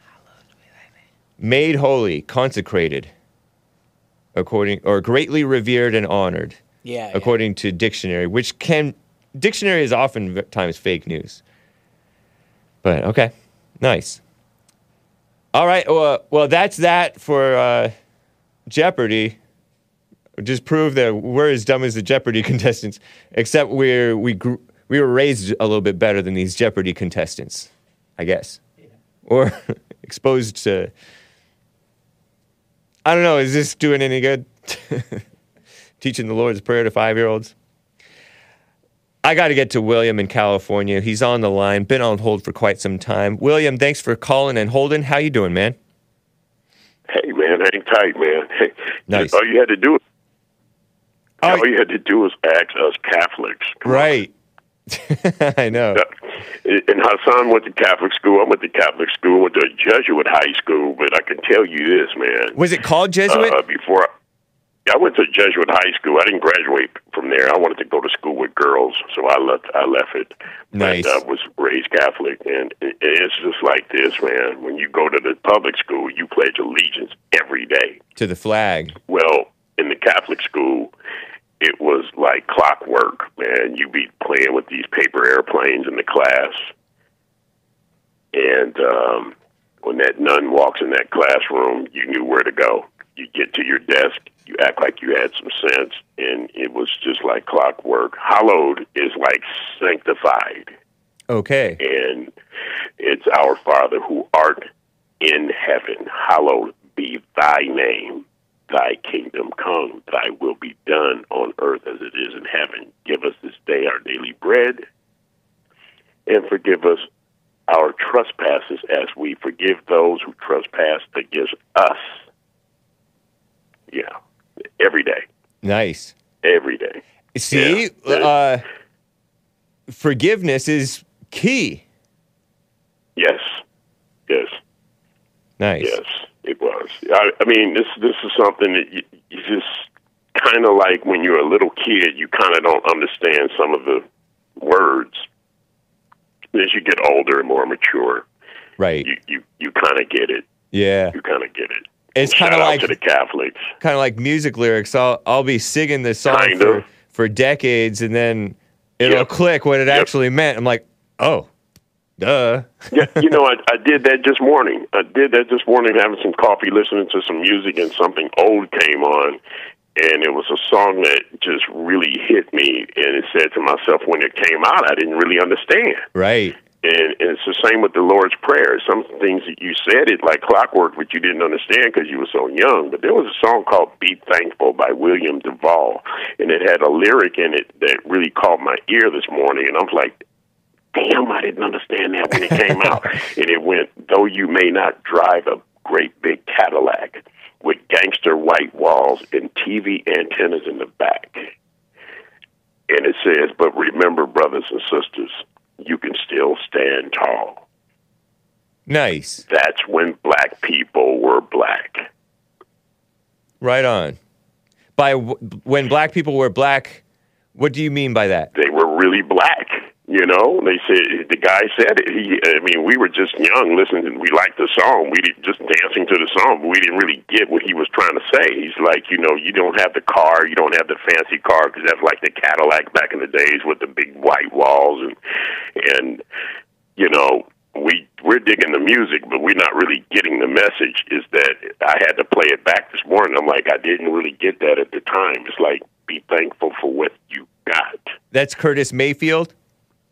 Made holy, consecrated, according or greatly revered and honored. Yeah. yeah. according to dictionary, which can dictionary is oftentimes fake news. But okay, nice. All right, well, well that's that for uh, Jeopardy. Just prove that we're as dumb as the Jeopardy contestants, except we're we grew, we were raised a little bit better than these Jeopardy contestants, I guess, or exposed to. I don't know. Is this doing any good? teaching the Lord's Prayer to five year olds. I got to get to William in California. He's on the line, been on hold for quite some time. William, thanks for calling and holding. How you doing, man? Hey man, hang tight, man. Hey, Nice. All you had to do, Oh, all you had to do was ask us Catholics. Right. I know. And Hassan went to Catholic school. I went to Catholic school. Went to Jesuit high school. But I can tell you this, man. Was it called Jesuit? Uh, before I, I went to Jesuit high school, I didn't graduate from there. I wanted to go to school with girls, so I left. I left it. Nice. But I was raised Catholic, and it- it's just like this, man. When you go to the public school, you pledge allegiance every day. to the flag. Well, in the Catholic school, it was like clockwork, man. You'd be playing with these paper airplanes in the class. And um, when that nun walks in that classroom, you knew where to go. You get to your desk, you act like you had some sense, and it was just like clockwork. Hallowed is like sanctified Okay. and it's our Father who art in heaven. Hallowed be thy name. Thy kingdom come. Thy will be done on earth as it is in heaven. Give us this day our daily bread, and forgive us our trespasses as we forgive those who trespass against us. Yeah, every day, Nice. every day. See, Yeah. uh, forgiveness is key. Yes, yes. Nice. Yes, it was. I, I mean, this this is something that you, you just kind of like when you're a little kid, you kind of don't understand some of the words. As you get older and more mature, Right. you you, you kind of get it. Yeah. You kind of get it. It's kind of like to the Catholics. kind of like music lyrics. I'll I'll be singing this song Kind for, of. for decades, and then it'll Yep. click what it Yep. actually meant. I'm like, oh, duh. yeah, you know, I, I did that this morning. I did that this morning, having some coffee, listening to some music, and something old came on, and it was a song that just really hit me. And it said to myself, when it came out, I didn't really understand. Right. And, and it's the same with the Lord's Prayer. Some things that you said it like clockwork, but you didn't understand because you were so young. But there was a song called "Be Thankful" by William Duvall, and it had a lyric in it that really caught my ear this morning. And I was like, "Damn, I didn't understand that when it came out." And it went, "Though you may not drive a great big Cadillac with gangster white walls and TV antennas in the back." And it says, "But remember, brothers and sisters." you can still stand tall. Nice. That's when black people were black. Right on. By w- when black people were black, what do you mean by that? They were really black. You know, they said the guy said it. He, I mean, we were just young, listening. We liked the song. We did, just dancing to the song. We didn't really get what he was trying to say. He's like, you know, you don't have the car, you don't have the fancy car because that's like the Cadillac back in the days with the big white walls and and you know we we're digging the music, but we're not really getting the message. Is that I had to play it back this morning. I'm like, I didn't really get that at the time. It's like be thankful for what you got. That's Curtis Mayfield.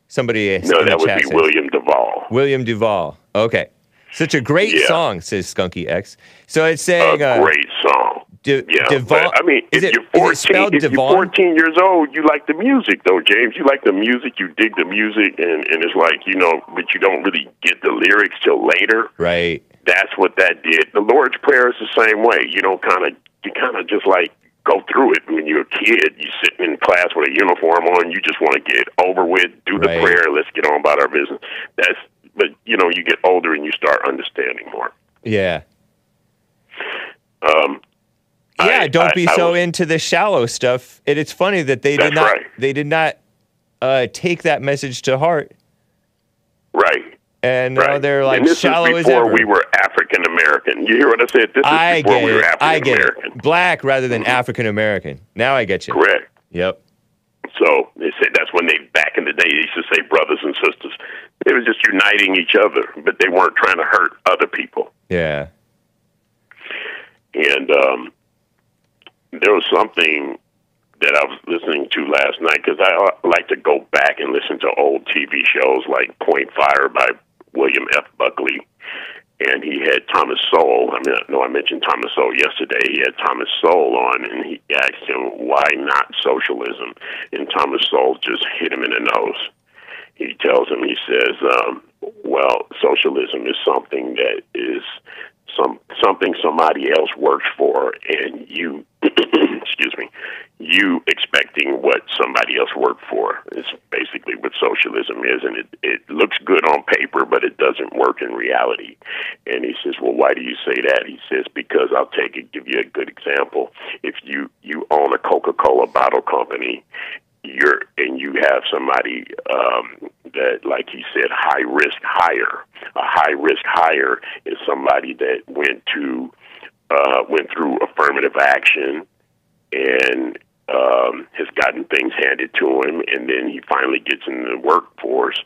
Somebody No, that would be said. William Duvall. William Duvall. Okay. Such a great Yeah. song, says Skunky X. So it's A saying uh, great song. Du- Yeah, Duvall. but, I mean, is if it, you're is it 14, spelled if Devon? you're 14 years old, you like the music, though, James. You like the music, you dig the music, and, and it's like, you know, but you don't really get the lyrics till later. Right. That's what that did. The Lord's Prayer is the same way. You don't kind of, you kind of just like go through it when you're a kid. you're sitting in class with a uniform on, you just want to get over with, do the Right. prayer, let's get on about our business. That's, but, you know, you get older and you start understanding more. Yeah. Um, Yeah, I- don't I- be I so was- into the shallow stuff. And it's funny that they did not right. they did not uh, take that message to heart. Right. And now Right. they're like and this shallow is before we were American. You hear what I said? This is I before get we were it. African I get American. it. Black rather than African American. Now I get you. Correct. Yep. So they said that's when they back in the day they used to say brothers and sisters. They were just uniting each other, but they weren't trying to hurt other people. Yeah. And um, there was something that I was listening to last night because I like to go back and listen to old TV shows like Point Fire by William F. Buckley. And he had Thomas Sowell. I mean, I know I mentioned Thomas Sowell yesterday. He had Thomas Sowell on, and he asked him, why not socialism? And Thomas Sowell just hit him in the nose. He tells him, he says, um, well, socialism is something that is some something somebody else works for, and you, excuse me, you expecting what somebody else worked for is basically what socialism is, and it it looks good on paper, but it doesn't work in reality. And he says, well, why do you say that? He says, because I'll take it, give you a good example. If you you own a Coca Cola bottle company, you're and you have somebody um, that, like he said, high risk hire. A high risk hire is somebody that went to uh, went through affirmative action and um, has gotten things handed to him, and then he finally gets in the workforce.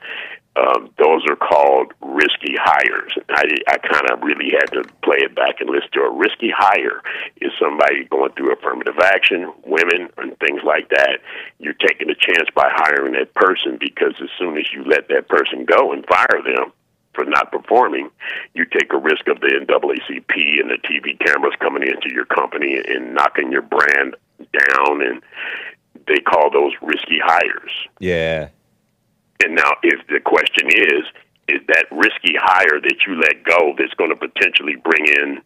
Um, those are called risky hires. I, I kind of really had to play it back and listen to a risky hire is somebody going through affirmative action, women, and things like that. You're taking a chance by hiring that person because as soon as you let that person go and fire them for not performing, you take a risk of the NAACP and the TV cameras coming into your company and knocking your brand down, and they call those risky hires. Yeah. And now, if the question is, is that risky hire that you let go that's going to potentially bring in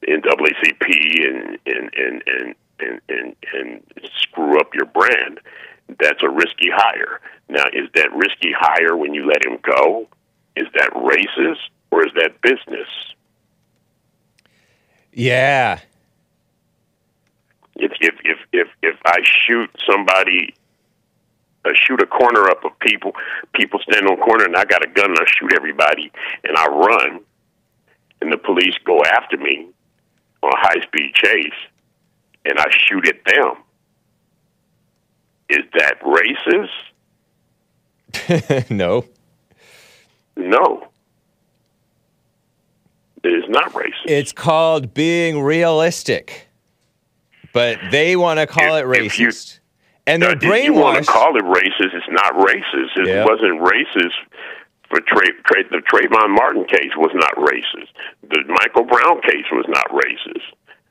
the NAACP and and and and and, and, and screw up your brand? That's a risky hire. Now, is that risky hire when you let him go? Is that racist or is that business? Yeah. If if if if, if I shoot somebody uh, shoot a corner up of people. People stand on a corner, and I got a gun, and I shoot everybody, and I run, and the police go after me on a high speed chase, and I shoot at them. Is that racist? no. No. It is not racist. It's called being realistic. But they want to call it If you- racist. And they're if you want to call it racist, it's not racist. It wasn't racist for Tra- Tra- the Trayvon Martin case was not racist. The Michael Brown case was not racist.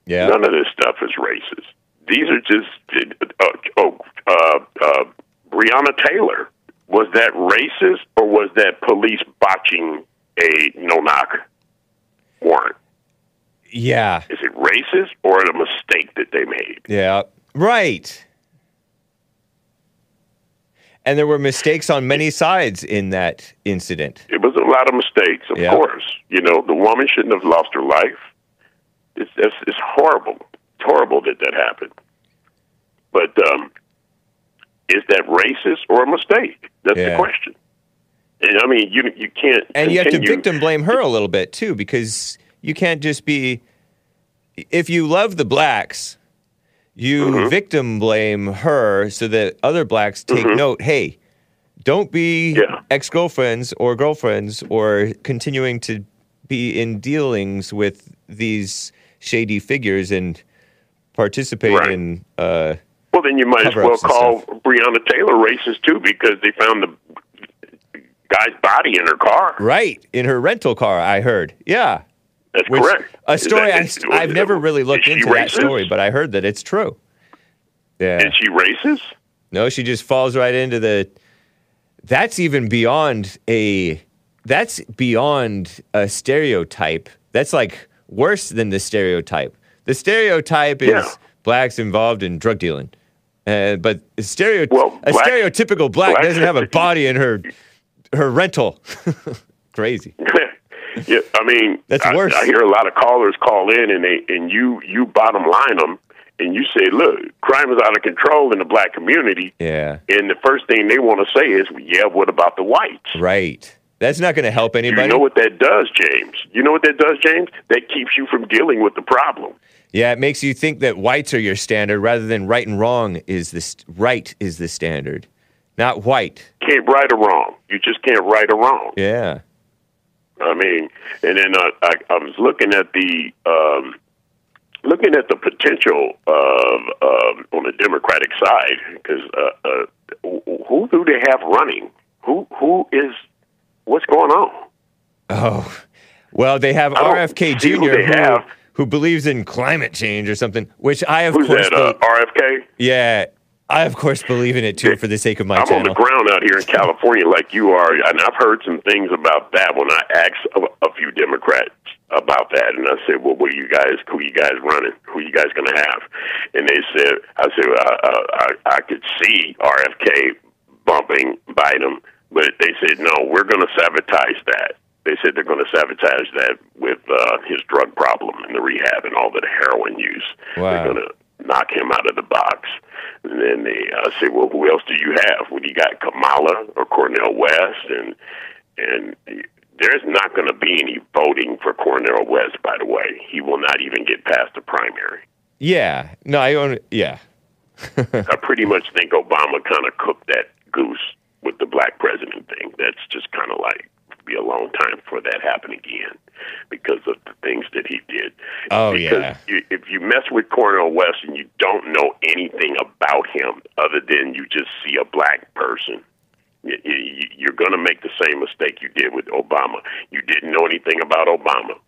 yeah. None of this stuff is racist. These are just uh, oh, uh, uh, Breonna Taylor. Was that racist or was that police botching a no knock warrant? Yeah. Is it racist or a mistake that they made? Yeah. Right. And there were mistakes on many sides in that incident. It was a lot of mistakes, of Yeah. course. You know, the woman shouldn't have lost her life. It's it's, it's horrible. It's horrible that that happened. But um, is that racist or a mistake? That's Yeah. the question. And I mean, you you can't. And you have to victim blame her a little bit too, because you can't just be. If you love the blacks, you Mm-hmm. victim blame her so that other blacks take note. Hey, don't be Yeah. ex girlfriends or girlfriends or continuing to be in dealings with these shady figures and participate Right. in. Uh, Well, then you might as well call stuff. Breonna Taylor racist too, because they found the guy's body in her car. right in her rental car, I heard. Yeah. That's Which, correct. A story that- I, I've never really looked into that story, but I heard that it's true. Yeah. Is she racist? No, she just falls right into the. That's even beyond a. That's beyond a stereotype. That's like worse than the stereotype. The stereotype is Yeah. blacks involved in drug dealing, uh, but a, stereo, Well, a black- stereotypical black black- doesn't have a body in her her rental. Crazy. yeah, I mean, That's I, worse. I hear a lot of callers call in, and they and you you bottom line them, and you say, "Look, crime is out of control in the black community," Yeah. and the first thing they want to say is, "Yeah, what about the whites?" Right. That's not going to help anybody. you know what that does, James? You know what that does, James? That keeps you from dealing with the problem. Yeah, it makes you think that whites are your standard rather than right and wrong is the st- right is the standard, not white. Can't right or wrong. You just can't right or wrong. Yeah. I mean, and then uh, I, I was looking at the um, looking at the potential of um, on the Democratic side because uh, uh, who do they have running? Who who is what's going on? Oh, well, they have I RFK Jr. who, have. who believes in climate change or something, which I of Who's course, that? Uh, RFK. yeah, I of course believe in it too for the sake of my I'm on the ground out here in California, like you are, and I've heard some things about that when I asked a, a few Democrats about that, and I said, "Well, what are you guys? Who are you guys running? Who are you guys going to have?" And they said, "I said uh, I, I could see RFK bumping Biden, but they said no, we're going to sabotage that." They said they're going to sabotage that with uh, his drug problem and the rehab and all the heroin use. Wow. They're going to knock him out of the box. And then they uh, say, "Well, who else do you have? Well, you got Kamala or Cornel West, and and there's not going to be any voting for Cornel West. By the way, he will not even get past the primary. Yeah. No, I own. Yeah. I pretty much think Obama kind of cooked that goose with the black president thing. That's just kind of like be a long time for that happen again because of the things that he did. Oh, because yeah. You, if you mess with Cornel West and you don't know anything about him other than you just see a black person, y- y- you're going to make the same mistake you did with Obama. You didn't know anything about Obama,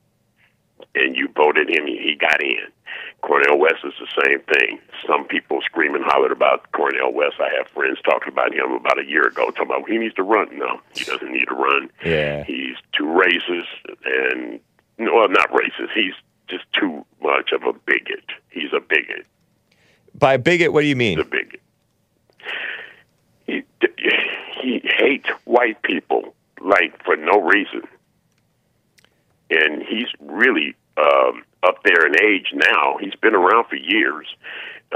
and you voted him, he got in. Cornel West is the same thing. Some people scream and hollered about Cornel West. I have friends talking about him about a year ago, talking about he needs to run. No, he doesn't need to run. Yeah. He's too racist and no, well, not racist. He's just too much of a bigot. He's a bigot. By bigot, what do you mean? The bigot. He he hates white people like for no reason, and he's really um, up there in age now. He's been around for years.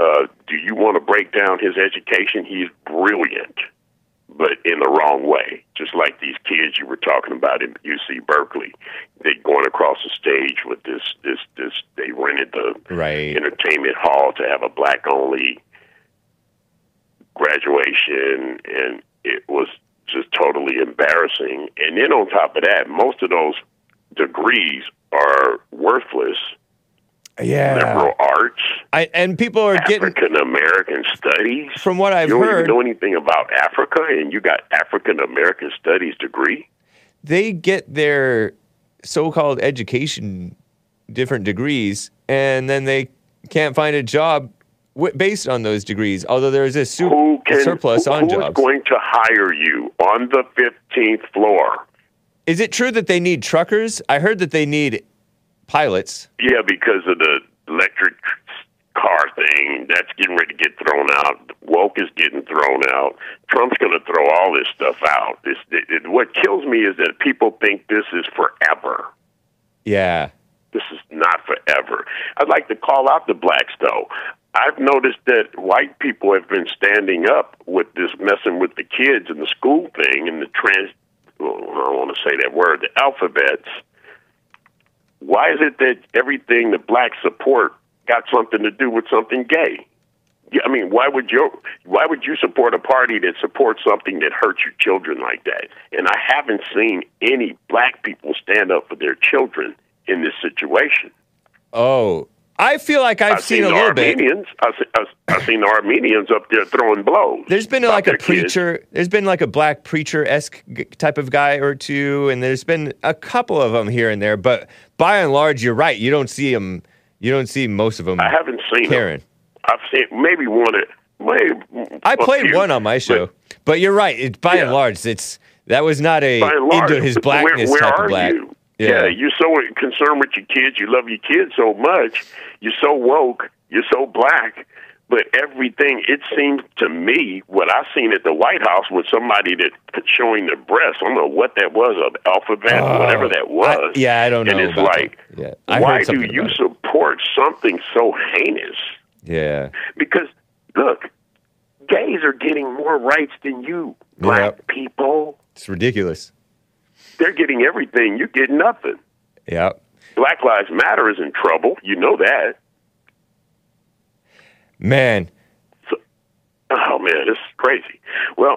Uh, do you want to break down his education? He's brilliant, but in the wrong way. Just like these kids you were talking about in UC Berkeley, they going across the stage with this this this. They rented the Right. entertainment hall to have a black only graduation, and it was just totally embarrassing. And then on top of that, most of those degrees are worthless. Yeah. Liberal arts, I, and people are getting African American studies. from what I've you don't heard. even know anything about Africa, and you got African American studies degree. they get their so-called education different degrees and then they can't find a job w- based on those degrees although there's a su- Who can surplus who- on who's jobs going to hire you on the fifteenth floor? Is it true that they need truckers i heard that they need pilots Yeah, because of the electric car thing, that's getting ready to get thrown out. Woke is getting thrown out. Trump's going to throw all this stuff out. This, it, it, what kills me is that people think this is forever. yeah This is not forever. I'd like to call out the blacks, though. I've noticed that white people have been standing up with this messing with the kids and the school thing and the trans. I don't want to say that word. The alphabets. Why is it that everything the blacks support got something to do with something gay? I mean, why would you why would you support a party that supports something that hurts your children like that? And I haven't seen any black people stand up for their children in this situation. oh i feel like i've, seen, a the little bit Armenians. I've, se- I've, I've seen the Armenians up there throwing blows. there's been like a their kids. preacher there's been like a black preacher esque type of guy or two and there's been a couple of them here and there but by and large you're right you don't see them you don't see most of them I haven't seen Karen. them. I've seen maybe one. At, maybe I played few, one on my show, but, you're right. It, by and large, it's that was not a large, into his where- blackness where, type are of black. You? Yeah. you're so concerned with your kids. You love your kids so much. You're so woke. You're so black. But everything, it seems to me, what I seen at the White House was somebody that showing their breasts. I don't know what that was, alphabet, Oh, whatever that was. I- yeah, I don't know And it's like. Yeah, I why do you it. support something so heinous? Yeah, Because look, gays are getting more rights than you, black Yep. people. it's ridiculous. They're getting everything. You get nothing. Yeah, Black Lives Matter is in trouble. You know that. man. Oh man, this is crazy. Well,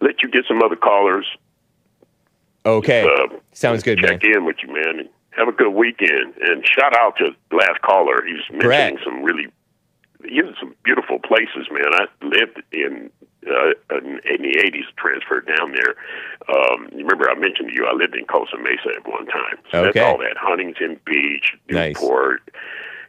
let you get some other callers. Okay, Uh, sounds good, man. Check in with you, man. And have a good weekend. And shout out to the last caller. He's mentioning Brett. some really, he's in some beautiful places, man. I lived in uh, in, in the '80s, transferred down there. Um, remember I mentioned to you I lived in Costa Mesa at one time. So Okay. that's all that Huntington Beach, Nice. Newport,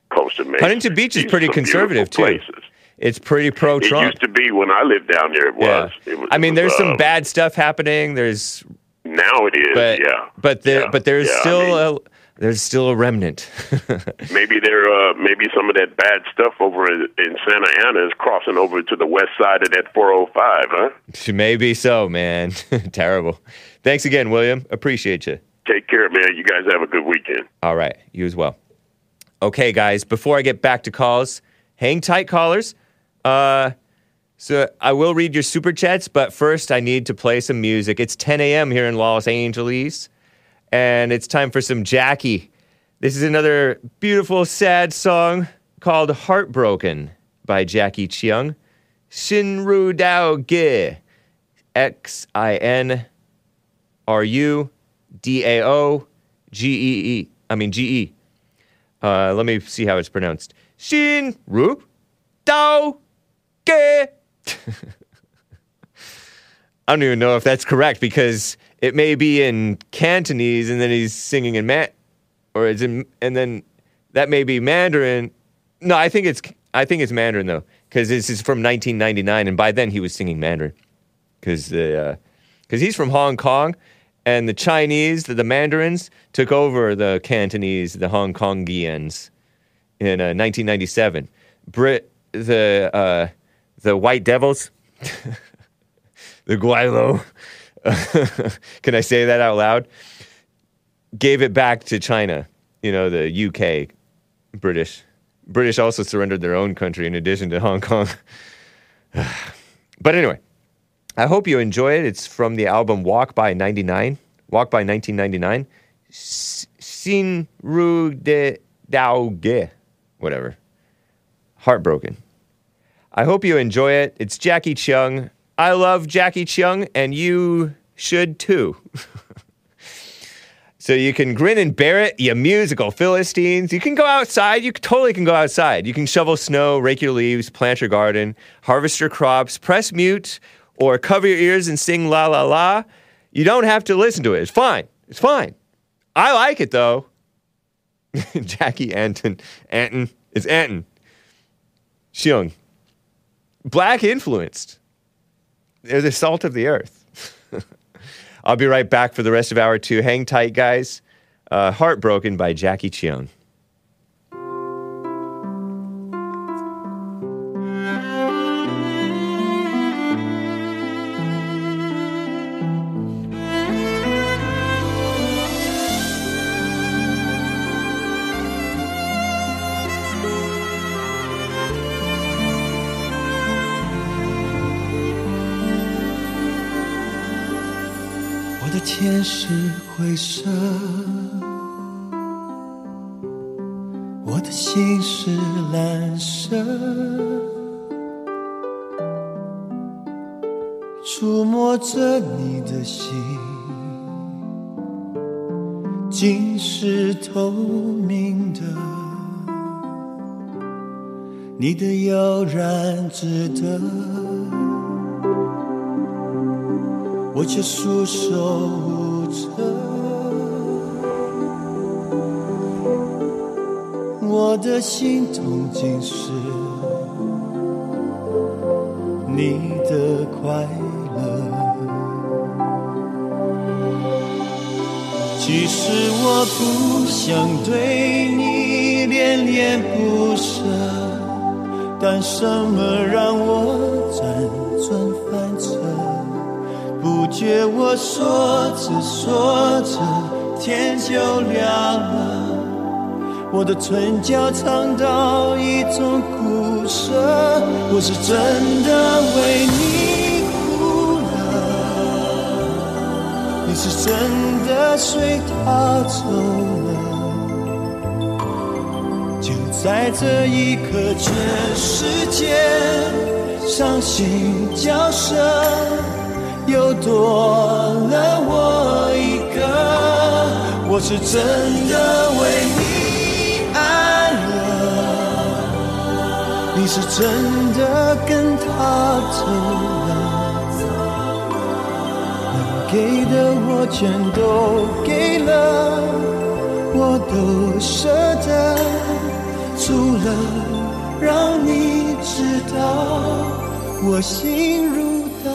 Costa Mesa. Huntington Beach is These pretty conservative too. Places. It's pretty pro Trump. It used to be when I lived down there. It Yeah, was. It was I mean, there's some um, bad stuff happening. There's, Now it is. but yeah. but there, Yeah. but there's Yeah, I still mean- a there's still a remnant. maybe there, uh, maybe some of that bad stuff over in, in Santa Ana is crossing over to the west side of that 405, huh? Maybe so, man. Terrible. Thanks again, William. Appreciate you. Take care, man. You guys have a good weekend. All right, you as well. Okay, guys, before I get back to calls, hang tight, callers. Uh, so I will read your super chats, but first I need to play some music. It's 10 a.m. here in Los Angeles, and it's time for some Jacky. This is another beautiful, sad song called Heartbroken by Jacky Cheung. Xin Ru Dao Ge. X I N R U D A O G E E. I mean G E. Uh, let me see how it's pronounced. Xin Ru Dao Ge. I don't even know if that's correct because it may be in Cantonese and then he's singing in man, or it's in, and then that may be Mandarin. No, I think it's I think it's Mandarin though because this is from 1999 and by then he was singing Mandarin because the because he's from Hong Kong and the Chinese, the, the Mandarins took over the Cantonese, the Hong Kongians in uh, 1997. Brit the uh, the White Devils. the gweilo, can I say that out loud? Gave it back to China, you know, the UK, British. British also surrendered their own country in addition to Hong Kong. but anyway, I hope you enjoy it. It's from the album Walk by 99, Walk by 1999. Sin Ru de Dao Ge, whatever. Heartbroken. I hope you enjoy it. It's Jacky Cheung. I love Jacky Cheung, and you should too. so you can grin and bear it, you musical Philistines. You can go outside. You totally can go outside. You can shovel snow, rake your leaves, plant your garden, harvest your crops, press mute, or cover your ears and sing la la la. You don't have to listen to it. It's fine. It's fine. I like it though. Jackie Anton. Anton. It's Anton. Xiong. Black influenced. They're the salt of the earth. I'll be right back for the rest of hour two. Hang tight, guys. Uh, Heartbroken by Jacky Cheung. 天是灰色，我的心是蓝色，触摸着你的心，竟是透明的，你的悠然自得。我却束手无。我的心痛竟是你的快乐。其实我不想对你恋恋不舍，但什么让我辗转反？不觉我说着说着，天就亮了。我的唇角尝到一种苦涩，我是真的为你哭了，你是真的随他走了。就在这一刻，全世界伤心角色。又多了我一个，我是真的为你爱了，你是真的跟他走了，能给的我全都给了，我都舍得，除了让你知道我心如。This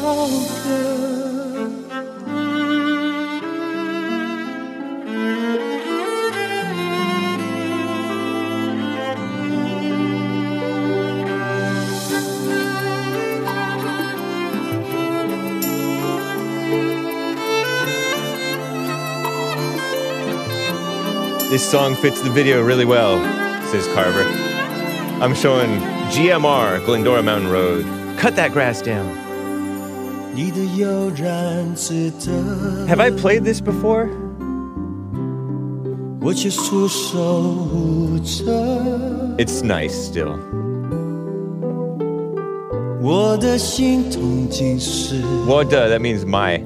song fits the video really well, says Carver. I'm showing GMR, Glendora Mountain Road. Cut that grass down. Have I played this before? It's nice still. Water, that means my.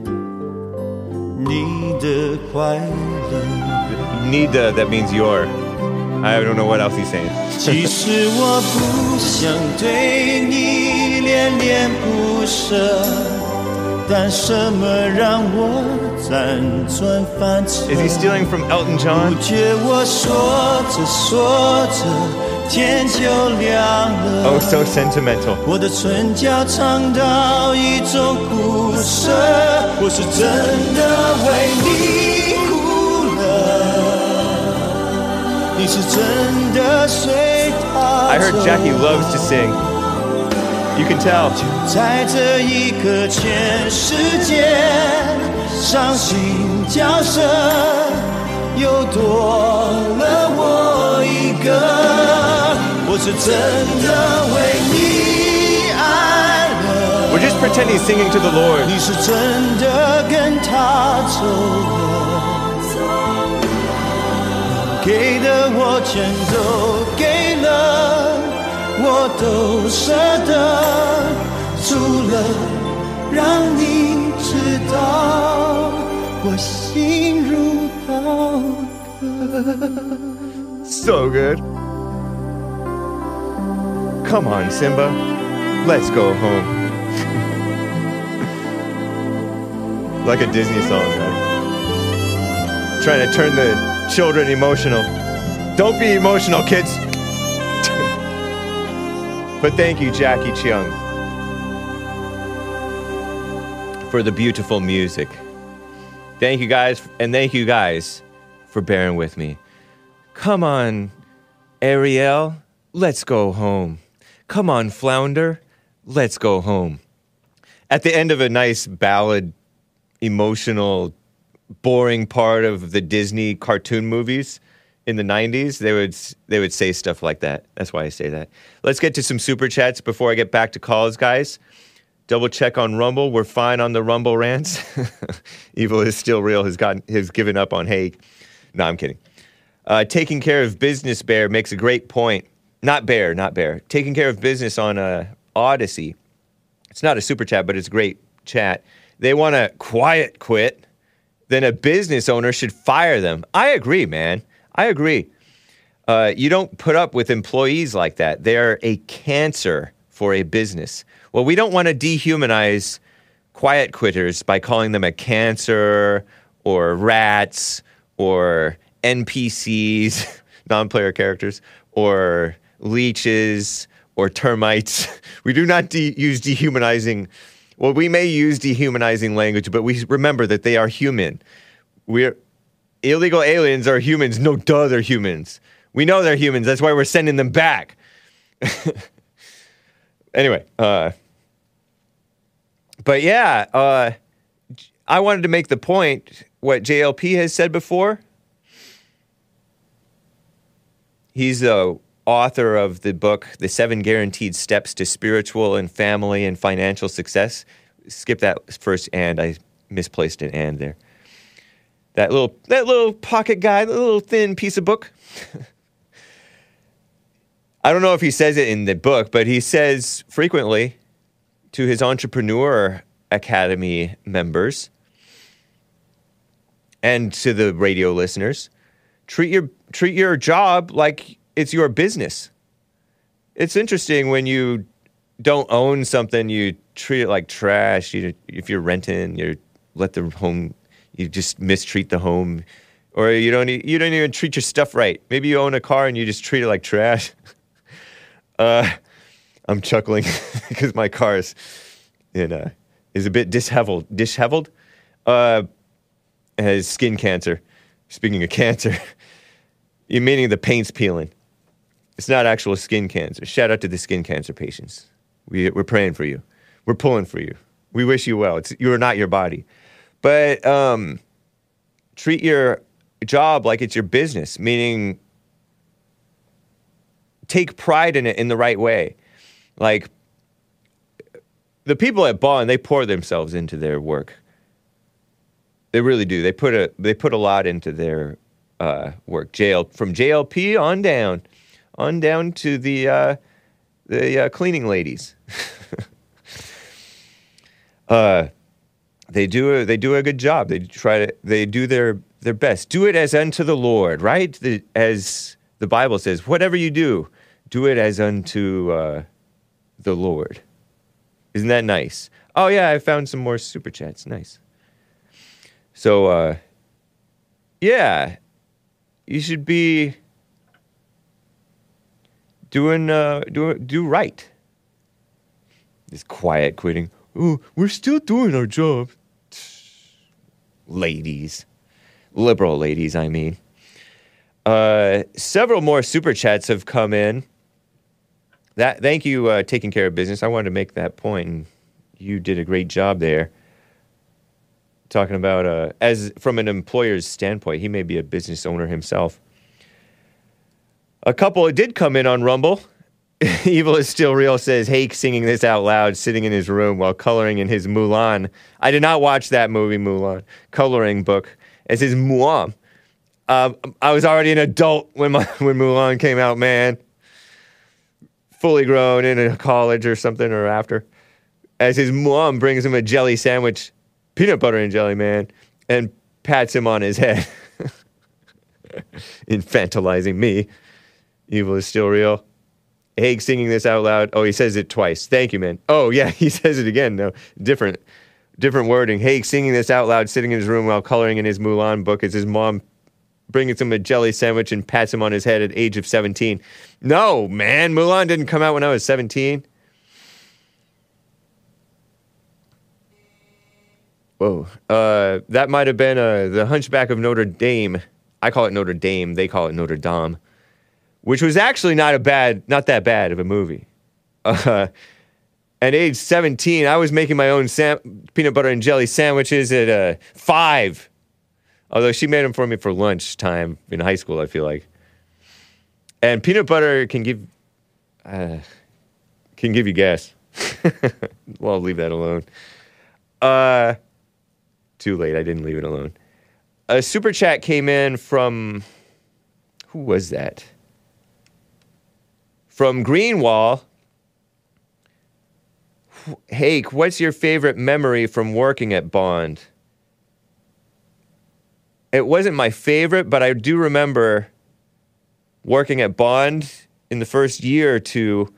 Nida, that means your. I don't know what else he's saying. 但什么让我辗转反侧？Is he stealing from Elton 不 John? 觉我说着说着，天就亮了。Oh, so sentimental. 我的唇角尝到一种苦涩，我是真的为你哭了，你是真的随他 I heard Jackie loves to sing. You can tell. 在这一刻，全世界伤心交涉，又多了我一个。我是真的为你爱了。 We're just pretending he's singing to the Lord. 你是真的跟他走了，给的我全都给了， 我都舍得，除了让你知道我心如刀割。 So good. Come on, Simba. Let's go home. like a Disney song, guy. Trying to turn the children emotional. Don't be emotional, kids. but thank you, Jacky Cheung, for the beautiful music. Thank you guys, and thank you guys for bearing with me. Come on, Ariel, let's go home. Come on, Flounder, let's go home. At the end of a nice ballad, emotional, boring part of the Disney cartoon movies in the 90s, they would they would say stuff like that. That's why I say that. Let's get to some super chats before I get back to calls, guys. Double check on Rumble. We're fine on the Rumble rants. Evil is still real. Has gotten has given up on Hake. No, I'm kidding. Uh, taking care of business, Bear makes a great point. Not Bear, not Bear. Taking care of business on uh, Odysee. It's not a super chat, but it's a great chat. They want to quiet quit. Then a business owner should fire them. I agree, man. I agree. Uh, you don't put up with employees like that. They're a cancer for a business. Well, we don't want to dehumanize quiet quitters by calling them a cancer or rats or NPCs, non player characters, or leeches or termites. We do not de- use dehumanizing. Well, we may use dehumanizing language, but we remember that they are human. We're illegal aliens are humans. No, duh, they're humans. We know they're humans. That's why we're sending them back. anyway, uh, but yeah, uh, I wanted to make the point what JLP has said before. He's the author of the book, The Seven Guaranteed Steps to Spiritual and Family and Financial Success. Skip that first and. I misplaced an and there. That little that little pocket guy, that little thin piece of book. I don't know if he says it in the book, but he says frequently to his entrepreneur academy members and to the radio listeners, treat your treat your job like it's your business. It's interesting when you don't own something, you treat it like trash. You, if you're renting, you let the home, you just mistreat the home, or you don't you don't even treat your stuff right. Maybe you own a car and you just treat it like trash. uh, I'm chuckling because my car is in uh, is a bit disheveled. Disheveled. Uh, has skin cancer. Speaking of cancer, you meaning the paint's peeling. It's not actual skin cancer. Shout out to the skin cancer patients. We, we're praying for you. We're pulling for you. We wish you well. It's, you are not your body. But um, treat your job like it's your business, meaning take pride in it in the right way. Like the people at Bond, they pour themselves into their work. They really do. They put a they put a lot into their uh, work. JL from JLP on down, on down to the uh, the uh, cleaning ladies. uh, they do a, they do a good job. They try to they do their their best. Do it as unto the Lord, right? The, as the Bible says, whatever you do, do it as unto uh, the Lord. Isn't that nice? Oh yeah, I found some more super chats. Nice. So uh, yeah, you should be doing uh, do do right. This quiet quitting. Oh, we're still doing our job. Ladies, liberal ladies, I mean. Uh, several more super chats have come in. That thank you, uh, taking care of business. I wanted to make that point, and you did a great job there. Talking about uh, as from an employer's standpoint, he may be a business owner himself. A couple did come in on Rumble. Evil is still real says Hake singing this out loud, sitting in his room while coloring in his Mulan. I did not watch that movie, Mulan, coloring book as his Mulan. Um, I was already an adult when my, when Mulan came out, man. Fully grown in a college or something or after. As his mom brings him a jelly sandwich, peanut butter and jelly, man, and pats him on his head. Infantilizing me. Evil is still real. Hake singing this out loud. Oh, he says it twice. Thank you, man. Oh, yeah, he says it again. No, different, different wording. Hake singing this out loud, sitting in his room while coloring in his Mulan book as his mom brings him a jelly sandwich and pats him on his head at age of 17. No, man, Mulan didn't come out when I was 17. Whoa, uh, that might have been uh, the Hunchback of Notre Dame. I call it Notre Dame. They call it Notre Dame which was actually not a bad, not that bad of a movie. Uh, at age 17, I was making my own sam- peanut butter and jelly sandwiches at uh, five. Although she made them for me for lunchtime in high school, I feel like. And peanut butter can give, uh, can give you gas. well, I'll leave that alone. Uh, too late. I didn't leave it alone. A super chat came in from, who was that? From Greenwall, Hake, what's your favorite memory from working at Bond? It wasn't my favorite, but I do remember working at Bond in the first year or two.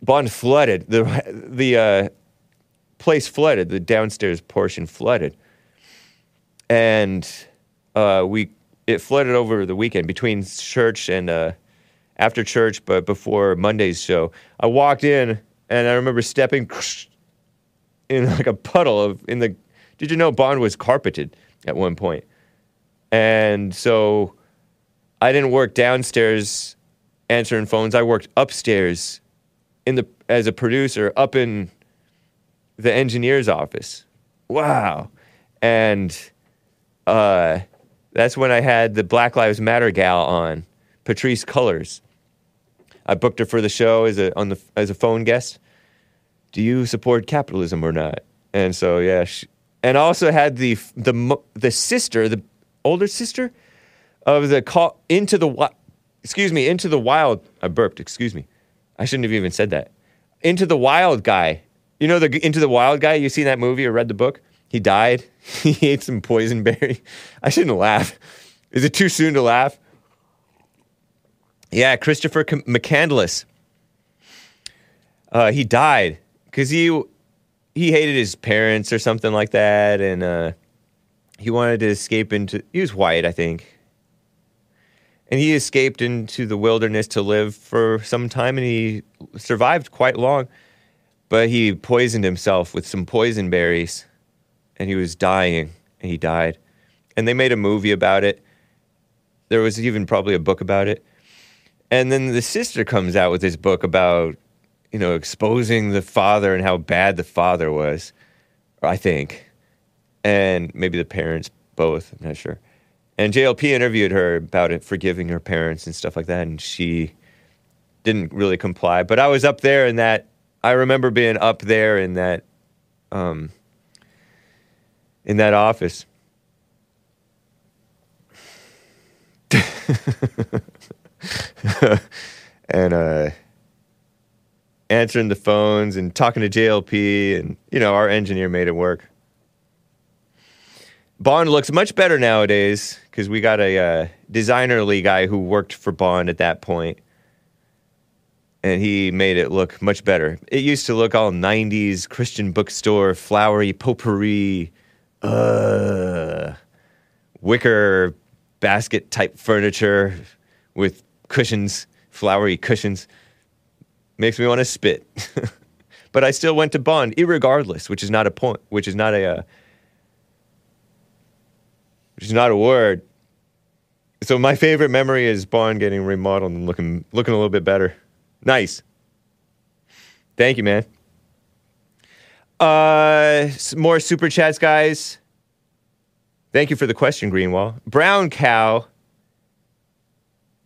Bond flooded the the uh, place flooded the downstairs portion flooded, and uh, we it flooded over the weekend between church and uh, after church, but before Monday's show. I walked in and I remember stepping in like a puddle of in the. Did you know Bond was carpeted at one point? And so I didn't work downstairs answering phones. I worked upstairs in the as a producer up in the engineer's office. Wow. And uh, that's when I had the Black Lives Matter gal on, Patrisse Cullors. I booked her for the show as a on the as a phone guest. Do you support capitalism or not? And so yeah, she, and also had the the the sister, the older sister of the call into the excuse me into the wild. I burped. Excuse me. I shouldn't have even said that. Into the wild guy. You know the into the wild guy. You seen that movie or read the book? He died. he ate some poison berry. I shouldn't laugh. Is it too soon to laugh? Yeah, Christopher McCandless. Uh, he died because he he hated his parents or something like that, and uh, he wanted to escape into. He was white, I think, and he escaped into the wilderness to live for some time, and he survived quite long. But he poisoned himself with some poison berries, and he was dying, and he died. And they made a movie about it. There was even probably a book about it. And then the sister comes out with this book about, you know, exposing the father and how bad the father was, I think. And maybe the parents both, I'm not sure. And JLP interviewed her about it, forgiving her parents and stuff like that. And she didn't really comply. But I was up there in that, I remember being up there in that, um, in that office. and uh, answering the phones and talking to JLP, and you know, our engineer made it work. Bond looks much better nowadays because we got a uh, designerly guy who worked for Bond at that point, and he made it look much better. It used to look all '90s Christian bookstore, flowery potpourri, uh, wicker basket type furniture with cushions, flowery cushions. Makes me want to spit. but I still went to Bond, irregardless, which is not a point, which is not a, uh, which is not a word. So my favorite memory is Bond getting remodeled and looking looking a little bit better. Nice. Thank you, man. Uh, more super chats, guys. Thank you for the question, Greenwall. Brown Cow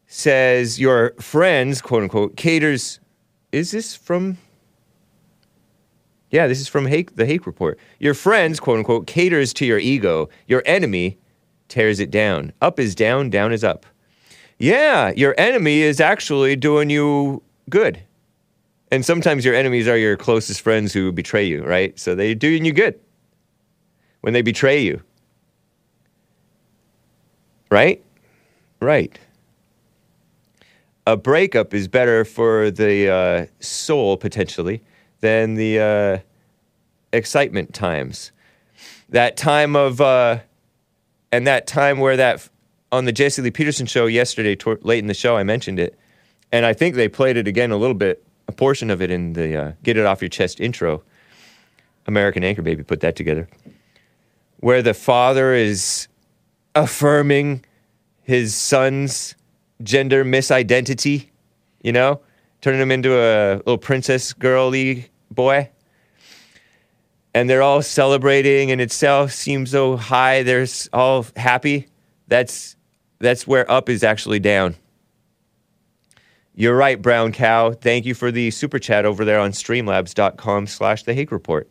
says your friends, quote unquote, caters. Is this from? Yeah, this is from Hake, the Hake Report. Your friends, quote unquote, caters to your ego. Your enemy tears it down. Up is down, down is up. Yeah, your enemy is actually doing you good. And sometimes your enemies are your closest friends who betray you, right? So they're doing you good when they betray you. Right? Right. A breakup is better for the uh, soul, potentially, than the uh, excitement times. That time of, uh, and that time where that, on the Jesse Lee Peterson show yesterday, tor- late in the show, I mentioned it. And I think they played it again a little bit, a portion of it in the uh, Get It Off Your Chest intro. American Anchor Baby put that together. Where the father is affirming his son's gender misidentity, you know, turning him into a little princess girly boy. And they're all celebrating, and itself seems so high. They're all happy. That's that's where up is actually down. You're right, Brown Cow. Thank you for the super chat over there on streamlabs.com slash the Hake Report.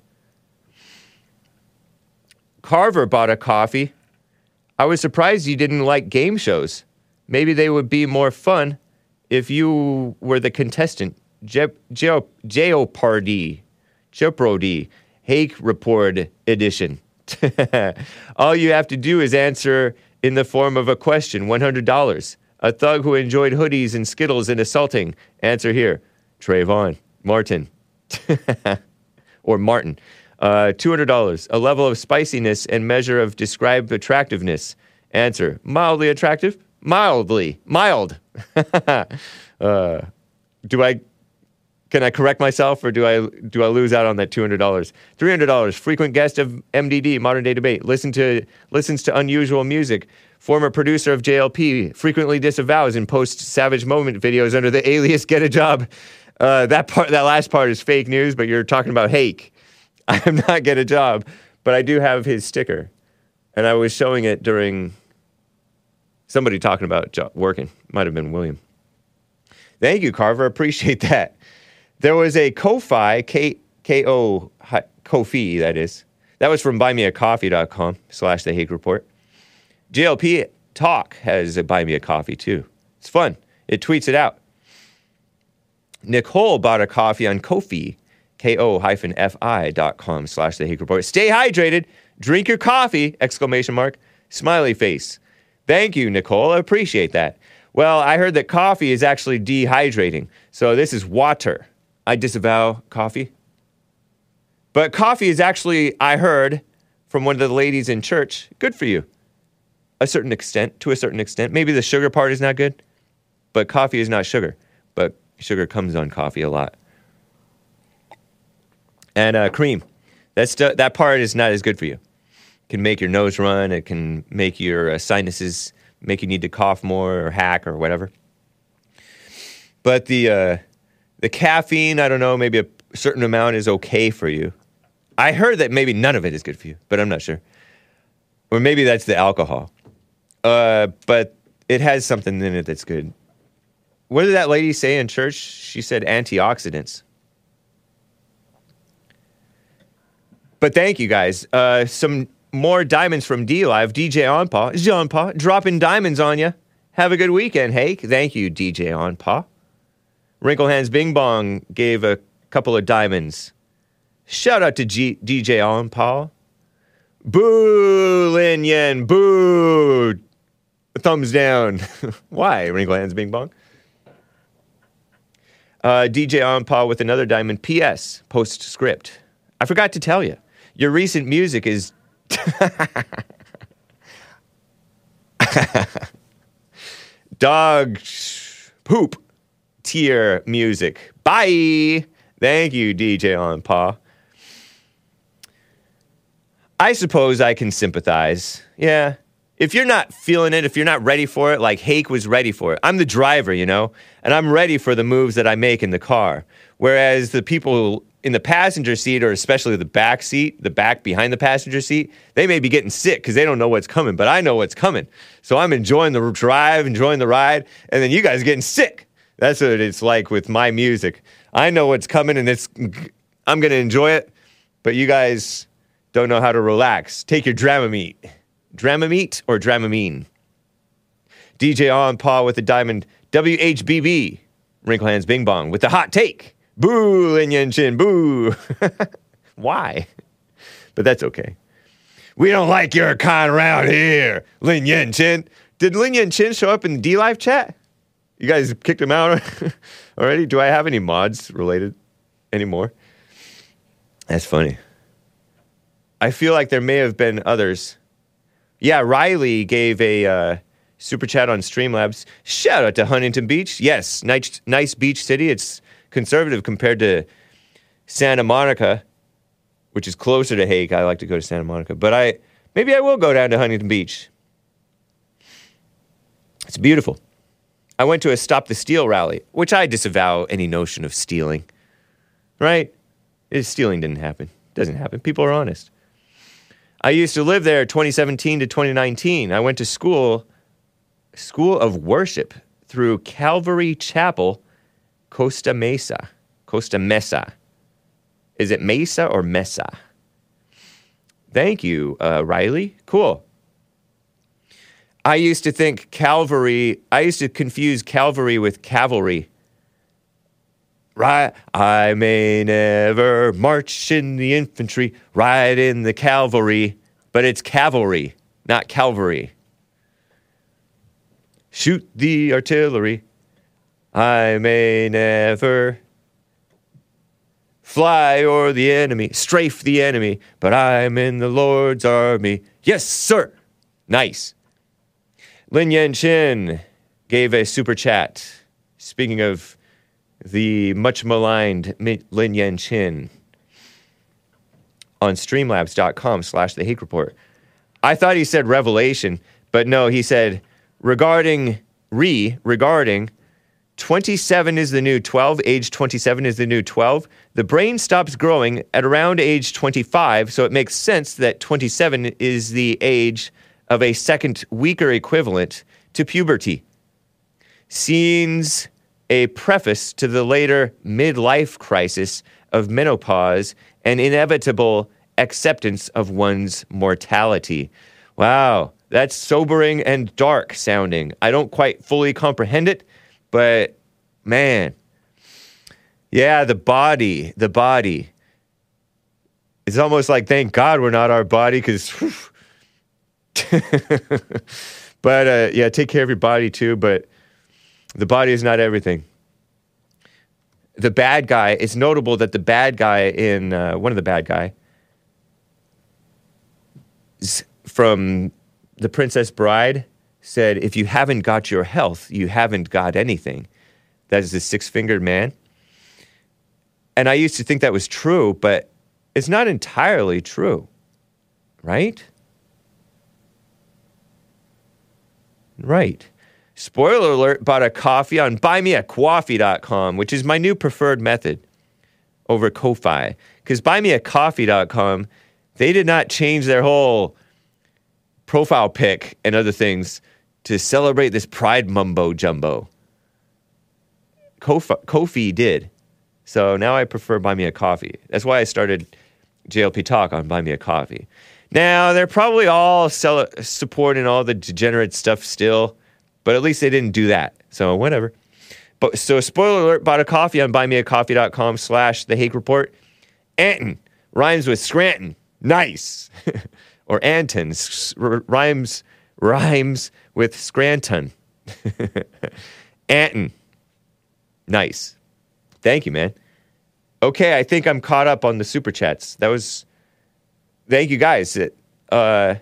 Carver bought a coffee. I was surprised you didn't like game shows. Maybe they would be more fun if you were the contestant. Je- Je- Jeopardy. Jeopardy. Hake Report edition. All you have to do is answer in the form of a question $100. A thug who enjoyed hoodies and Skittles and assaulting. Answer here Trayvon. Martin. or Martin. Uh, $200. A level of spiciness and measure of described attractiveness. Answer mildly attractive? Mildly. Mild. uh, do I. Can I correct myself, or do I do I lose out on that two hundred dollars? Three hundred dollars. Frequent guest of MDD, Modern Day Debate. Listen to listens to unusual music. Former producer of JLP. Frequently disavows and posts savage moment videos under the alias Get a Job. Uh, that part, that last part is fake news, but you're talking about Hake. I am not Get a Job, but I do have his sticker, and I was showing it during somebody talking about working. Might have been William. Thank you, Carver. Appreciate that. There was a Ko-Fi, K K O hi- Kofi, that is. That was from buymeacoffee.com slash the Hake Report. JLP Talk has a Buy Me a Coffee too. It's fun. It tweets it out. Nicole bought a coffee on Kofi, K-O-F-I dot com slash the Hake Report. Stay hydrated. Drink your coffee, exclamation mark, smiley face. Thank you, Nicole. I appreciate that. Well, I heard that coffee is actually dehydrating. So this is water. I disavow coffee. But coffee is actually, I heard from one of the ladies in church, good for you. A certain extent, to a certain extent. Maybe the sugar part is not good, but coffee is not sugar. But sugar comes on coffee a lot. And uh, cream. That's that part is not as good for you. Can make your nose run. It can make your uh, sinuses make you need to cough more or hack or whatever. But the uh, the caffeine, I don't know, maybe a certain amount is okay for you. I heard that maybe none of it is good for you, but I'm not sure. Or maybe that's the alcohol. Uh, but it has something in it that's good. What did that lady say in church? She said antioxidants. But thank you guys. Uh, some more diamonds from DLive. DJ Onpaw, Jean Paw, dropping diamonds on you. Have a good weekend, Hake. Thank you, DJ On Pa. Wrinkle Hands Bing Bong gave a couple of diamonds. Shout out to G- DJ On Pa. Boo, Lin Yen. Boo. Thumbs down. Why, Wrinkle Hands Bing Bong? Uh, DJ On Pa with another diamond. P.S. Postscript. I forgot to tell you. Your recent music is. Dog poop tier music. Bye. Thank you, DJ On Pa. I suppose I can sympathize. Yeah. If you're not feeling it, if you're not ready for it, like Hake was ready for it, I'm the driver, you know, and I'm ready for the moves that I make in the car. Whereas the people in the passenger seat, or especially the back seat, the back behind the passenger seat, they may be getting sick because they don't know what's coming, but I know what's coming. So I'm enjoying the drive, enjoying the ride, and then you guys getting sick. That's what it's like with my music. I know what's coming and it's I'm going to enjoy it, but you guys don't know how to relax. Take your Dramamine. Dramamine or Dramamine? DJ On Pa with the diamond. WHBB. Wrinkle Hands Bing Bong with the hot take. Boo, Lin Yen Chin, boo. Why? But that's okay. We don't like your kind around here, Lin Yen Chin. Did Lin Yen Chin show up in the DLive chat? You guys kicked him out already? Do I have any mods related anymore? That's funny. I feel like there may have been others. Yeah, Riley gave a uh, super chat on Streamlabs. Shout out to Huntington Beach. Yes, nice, nice beach city. It's conservative compared to Santa Monica, which is closer to Hake. I like to go to Santa Monica, but I maybe I will go down to Huntington Beach. It's beautiful. I went to a Stop the Steal rally, which I disavow any notion of stealing. Right? Stealing didn't happen. Doesn't happen. People are honest. I used to live there 2017 to 2019. I went to school, School of Worship through Calvary Chapel, Costa Mesa. Costa Mesa. Is it Mesa or Mesa? Thank you, uh, Riley. Cool. I used to think Calvary, I used to confuse Calvary with cavalry. Right, I may never march in the infantry, ride in the cavalry, but it's cavalry, not Calvary. Shoot the artillery. I may never fly o'er the enemy, strafe the enemy, but I'm in the Lord's army. Yes, sir. Nice. Lin Yen Chin gave a super chat. Speaking of the much maligned Lin Yen Chin on streamlabs.com slash the Hake Report. I thought he said revelation, but no, he said regarding re regarding 27 is the new 12, age 27 is the new 12. The brain stops growing at around age 25, so it makes sense that 27 is the age of a second weaker equivalent to puberty. Seems a preface to the later midlife crisis of menopause and inevitable acceptance of one's mortality. Wow, that's sobering and dark sounding. I don't quite fully comprehend it, but man, yeah, the body, the body. It's almost like thank God we're not our body because. but uh, yeah, take care of your body too. But the body is not everything. The bad guy. It's notable that the bad guy in uh, one of the bad guy from the Princess Bride said, "If you haven't got your health, you haven't got anything." That is the six-fingered man. And I used to think that was true, but it's not entirely true, right? Right. Spoiler alert, bought a coffee on buymeacoffee.com, which is my new preferred method over Ko-Fi. Because buymeacoffee.com, they did not change their whole profile pic and other things to celebrate this pride mumbo jumbo. Ko-Fi, Ko-Fi did. So now I prefer Buy Me a Coffee. That's why I started JLP Talk on Buy Me a Coffee. Now, they're probably all sell- supporting all the degenerate stuff still, But at least they didn't do that. So whatever. But so spoiler alert, bought a coffee on buymeacoffee.com slash the Hake Report. Anton rhymes with Scranton. Nice. or Anton rhymes rhymes with Scranton. Anton. Nice. Thank you, man. Okay, I think I'm caught up on the super chats. That was thank you guys. Uh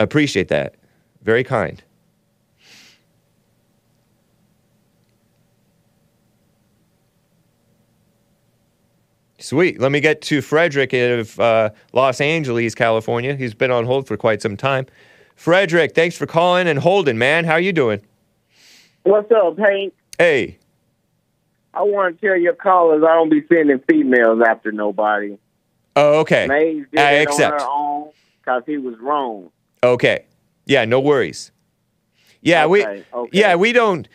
appreciate that. Very kind. Sweet. Let me get to Frederick of uh, Los Angeles, California. He's been on hold for quite some time. Frederick, thanks for calling and holding, man. How you doing? What's up, Hank? Hey. I want to tell your callers I don't be sending females after nobody. Oh, okay. Maze did I accept. on her own because he was wrong. Okay. Yeah, no worries. Yeah, we Okay, okay. Yeah, we don't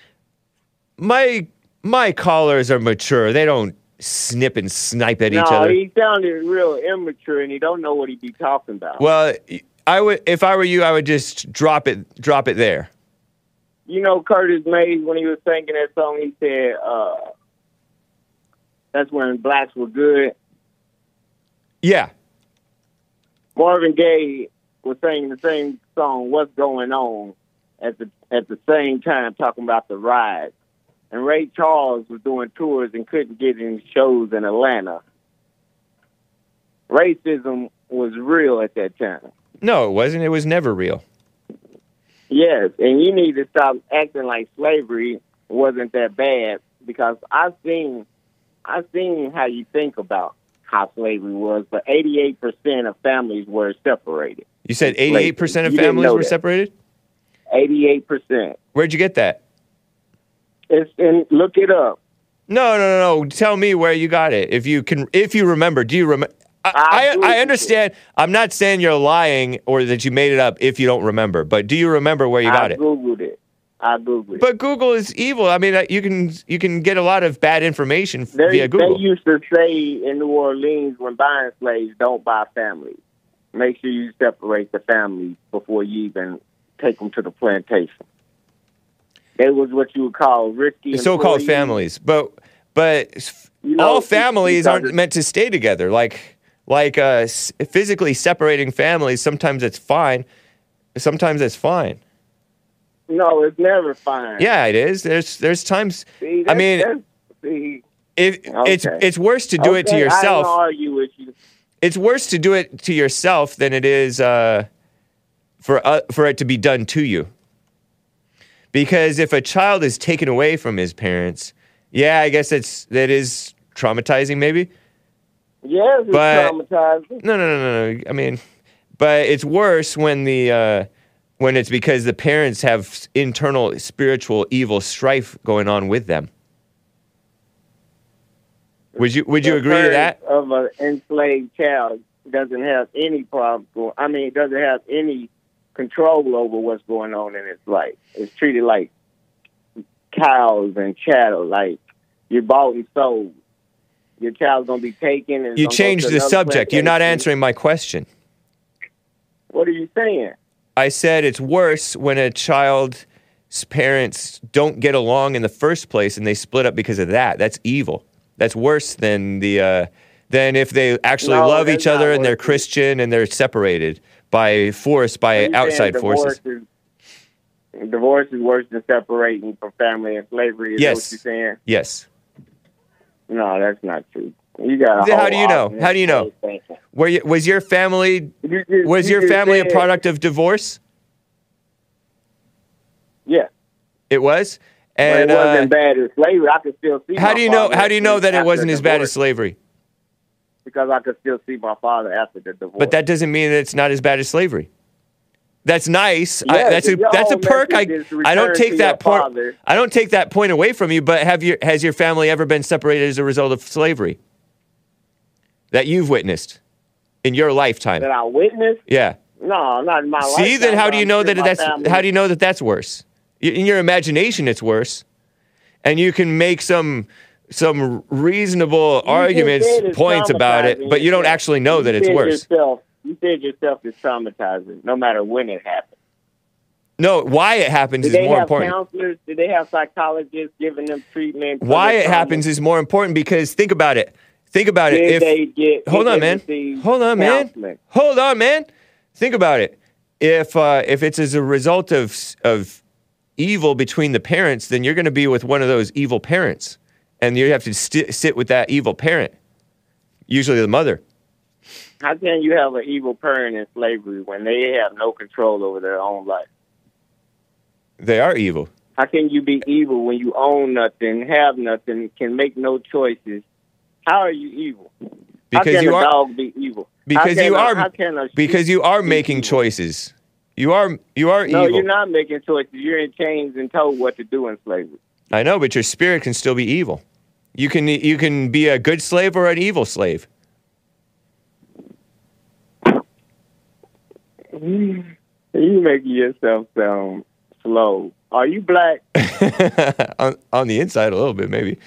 my my callers are mature. They don't snip and snipe at no, each other. he sounded real immature and he don't know what he'd be talking about. Well, I would if I were you, I would just drop it drop it there. you know Curtis Mays when he was singing that song, he said, uh, "That's when blacks were good." Yeah. Marvin Gaye was singing the same song, "What's Going On," at the at the same time talking about the riots. And Ray Charles was doing tours and couldn't get any shows in Atlanta. Racism was real at that time. No, it wasn't. It was never real. Yes, and you need to stop acting like slavery wasn't that bad because I've seen I've seen how you think about how slavery was, but eighty eight percent of families were separated. You said 88% of You families were that. separated? Eighty eight percent. Where'd you get that? It's and look it up. No, no, no, no. Tell me where you got it. If you can, if you remember, do you remember? I, I, I understand. I'm not saying you're lying or that you made it up if you don't remember, but do you remember where you got it? I googled it. I googled it. But Google is evil. I mean, uh, you can you can get a lot of bad information They, via Google. they used to say in New Orleans when buying slaves, don't buy families. Make sure you separate the families before you even take them to the plantation. It was what you would call risky. so-called families, but but You know, all families aren't meant to stay together. Like like uh, s- physically separating families. Sometimes it's fine. Sometimes it's fine. No, it's never fine. Yeah, it is. There's there's times. See, I mean, see, if it's okay. it's worse to do it to Okay, I yourself. argue with you. It's worse to do it to yourself than it is uh, for uh, for it to be done to you. Because if a child is taken away from his parents, yeah, I guess it's that is traumatizing, maybe. Yes, it's But- traumatizing. No, no, no, no, no. I mean, but it's worse when the uh, when it's because the parents have internal spiritual evil strife going on with them. Would you Would you The agree to that? Of an enslaved child doesn't have any problem. I mean, it doesn't have any control over what's going on in its life. It's treated like cows and chattel, like you're bought and sold. Your child's gonna be taken. And You changed the subject. You're not answering my question. What are you saying? I said it's worse when a child's parents don't get along in the first place and they split up because of that. That's evil. That's worse than the uh, than if they actually No, love each other and they're. Christian and they're separated by force by outside forces. divorce Is, divorce is worse than separating from family and slavery. Is Yes. that what you're saying? Yes. No, that's not true. You got. How do you know? How do you know? Were you, was your family You just- was you your family a product of divorce? Yeah. It was. And it wasn't uh, bad as slavery. I could still see. how do you know? How do you know that it wasn't as bad as slavery? Because I could still see my father after the divorce. But that doesn't mean that it's not as bad as slavery. That's nice. I, that's a that's a oh, perk. I, message is to I don't take that point. I don't take that point away from you. But have your has your family ever been separated as a result of slavery that you've witnessed in your lifetime? that I witnessed. Yeah. No, not in my life. See, then how do you know that that's how do you know that that's worse? In your imagination, it's worse, and you can make some some reasonable just arguments, points about it, but you don't actually know that it's worse. Yourself, you said yourself is traumatizing, no matter when it happened. No, why it happens Did is they more have important. counselors? Did they have psychologists giving them treatment? Why it trauma? happens is more important because think about it. Think about it. If they get? hold on, man. Hold on, man. counseling? Hold on, man. Think about it. If uh, if it's as a result of of evil between the parents, then you're going to be with one of those evil parents, and you have to sti sit with that evil parent. Usually, the mother. How can you have an evil parent in slavery when they have no control over their own life? They are evil. How can you be evil when you own nothing, have nothing, can make no choices? How are you evil? how Because can you a are- dog be evil? Because how can you a- are How can a because you are making evil? choices. You are you are No, evil. No, you're not making choices. You're in chains and told what to do in slavery. I know, but your spirit can still be evil. You can you can be a good slave or an evil slave. You making yourself sound slow. Are you black? on, on the inside a little bit maybe.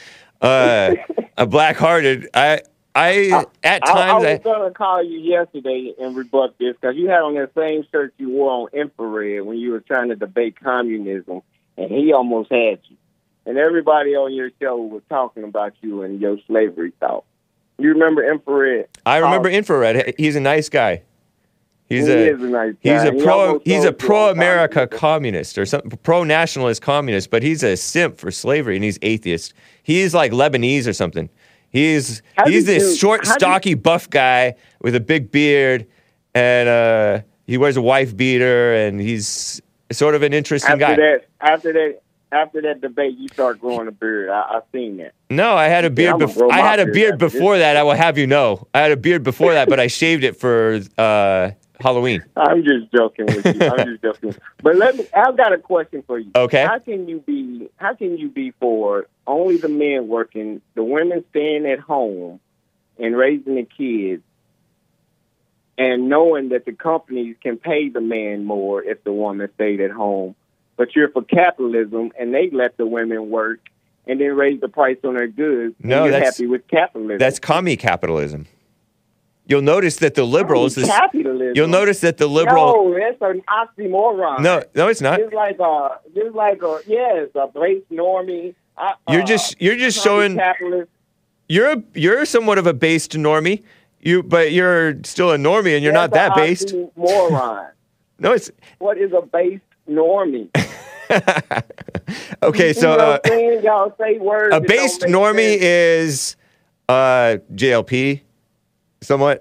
Uh, a black-hearted. I I at I, I times was I, going to call you yesterday and rebut this because you had on that same shirt you wore on infrared when you were trying to debate communism, and he almost had you. And everybody on your show was talking about you and your slavery thought. You remember infrared? I remember Oh, infrared. He's a nice guy. He's He a nice he's a He pro he's a pro America communist or some pro nationalist communist, but he's a simp for slavery and he's atheist. He's like Lebanese or something. He's How he's this you- short, stocky, buff guy with a big beard, and uh, he wears a wife beater, and he's sort of an interesting after guy. that, after that, after that debate, you start growing a beard. I, I seen that. No, I had a beard. Bef- I had a beard beard after this. before that. I will have you know, I had a beard before that, but I shaved it for uh, Halloween. I'm just joking with you. I'm just joking. But let me. I've got a question for you. Okay. How can you be? How can you be for only the men working, the women staying at home and raising the kids, and knowing that the companies can pay the man more if the woman stayed at home, but you're for capitalism and they let the women work and then raise the price on their goods. and No, you're that's- happy with capitalism. That's commie capitalism. You'll notice that the liberals. Capitalism. You'll notice that the liberal. No, that's an oxymoron. No, no, it's not. It's like a, it's like a, yes, a base normie. Uh, You're just you're just showing capitalist. you're a, you're somewhat of a based normie. You but you're still a normie and you're not that based. Moron. No, it's what is a base normie? okay. So uh, I'm saying? y'all say words. a based normie is uh, JLP, somewhat.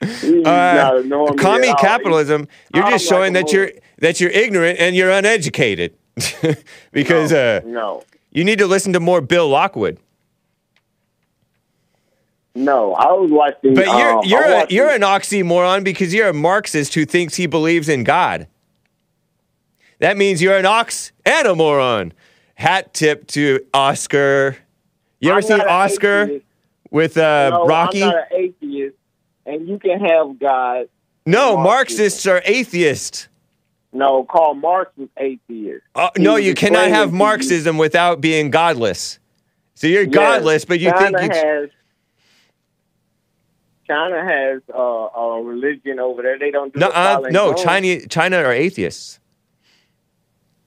He's not a normie at commie capitalism. You're just showing that you're that you're ignorant and you're uneducated because uh, No, you need to listen to more Bill Lockwood. no. I was watching. But you're um, you're a, you're an oxymoron because you're a Marxist who thinks he believes in God. That means you're an ox and a moron. Hat tip to Oscar. You ever I'm seen Oscar atheist. With uh, no, Rocky? I'm not an atheist, and you can have God. no, Marxism. Marxists are atheists. No, Karl Marx was atheist. Uh, no, you cannot have to you- Marxism without being godless. So you're Yes, godless, but you China think you. has China has uh, a religion over there. They don't do no, uh, no. China, China are atheists.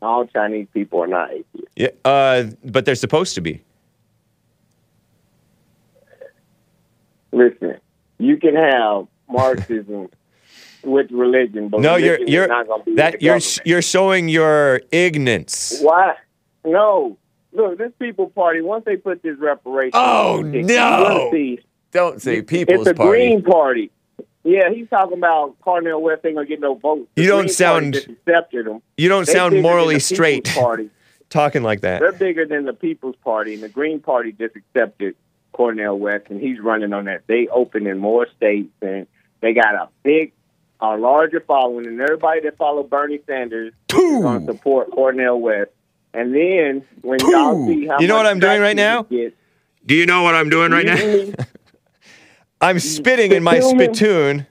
All Chinese people are not atheists. Yeah, uh, but they're supposed to be. Listen, you can have Marxism with religion, but No, you're you're not going to be that the you're government. you're showing your ignorance. Why? No. Look, this People Party. Once they put this reparation, Oh, on no. you're see Don't say People's it's People's a Party. Green Party. Yeah, he's talking about Cornel West ain't gonna get no votes. The You don't Green sound- Party accepted him. You don't They sound morally straight Party. talking like that. They're bigger than the People's Party, and the Green Party just accepted Cornel West, and he's running on that. They open in more states, and they got a big, a larger following, and everybody that follow Bernie Sanders is going to support Cornel West. And then when y'all see how You know much what I'm doing right now? gets, Do you know what I'm doing right now? I'm spitting in my Spittoon? spittoon.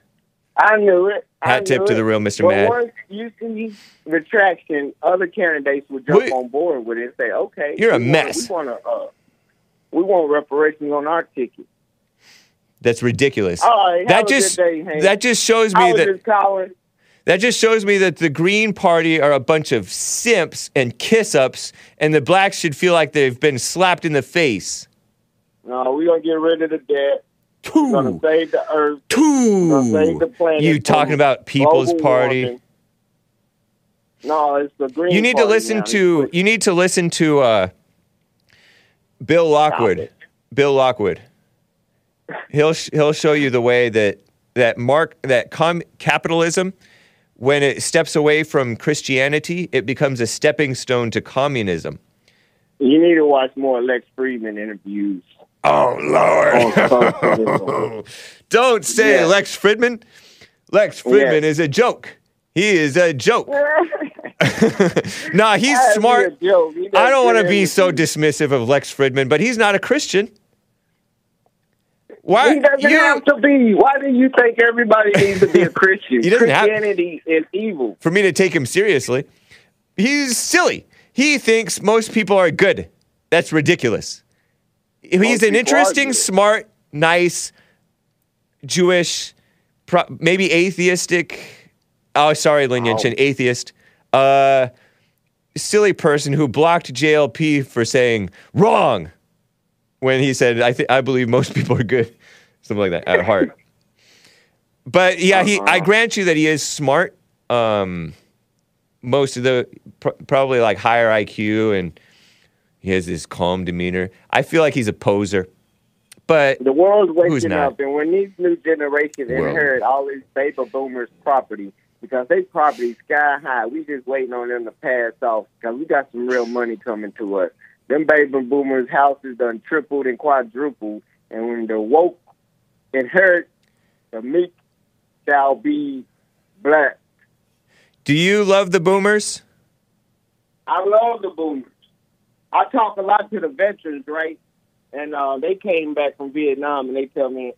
I knew it. I Hat tip knew to the real Mr. But Mad. once you see retraction, other candidates will jump Wait. on board with it and say, "Okay, You're a we wanna- mess. We want to, uh, we want reparations on our ticket." That's ridiculous. Right, that just day, that just shows me that just. That just shows me that the Green Party are a bunch of simps and kiss ups, and the blacks should feel like they've been slapped in the face. No, we're gonna get rid of the debt. We're gonna save the earth. Two. We're gonna save the planet. You talking about People's Party? warming. No, it's the green. You need to listen now. to you need to listen to uh, Bill Lockwood. Bill Lockwood. He'll sh- he'll show you the way that that mark that com- capitalism when it steps away from Christianity, it becomes a stepping stone to communism. You need to watch more Lex Fridman interviews. Oh Lord. Don't say Yeah. Lex Fridman. Lex Fridman is a joke. He is a joke. nah, he's smart. a joke. He does I don't want to be so dismissive of Lex Fridman, but he's not a Christian. Why He doesn't you- have to be. Why do you think everybody needs to be a Christian? He doesn't have- Christianity is evil. for me to take him seriously. He's silly. He thinks most people are good. That's ridiculous. He's an interesting, smart, nice, Jewish, maybe atheistic. Oh, sorry, Lin Yen Chin, atheist. Uh, silly person who blocked JLP for saying wrong when he said, "I think I believe most people are good," something like that at heart. But yeah, he. I grant you that he is smart. Um, most of the pr- probably like higher IQ, and he has this calm demeanor. I feel like he's a poser, but The world's waking up, and when these new generations inherit all these baby boomers' property, because they property sky high, we just waiting on them to pass off. Because we got some real money coming to us. Them baby boomers' houses done tripled and quadrupled, and when the woke inherit, the meek shall be blessed. do you love the boomers? I love the boomers. I talk a lot to the veterans, right? And uh, they came back from Vietnam and they tell me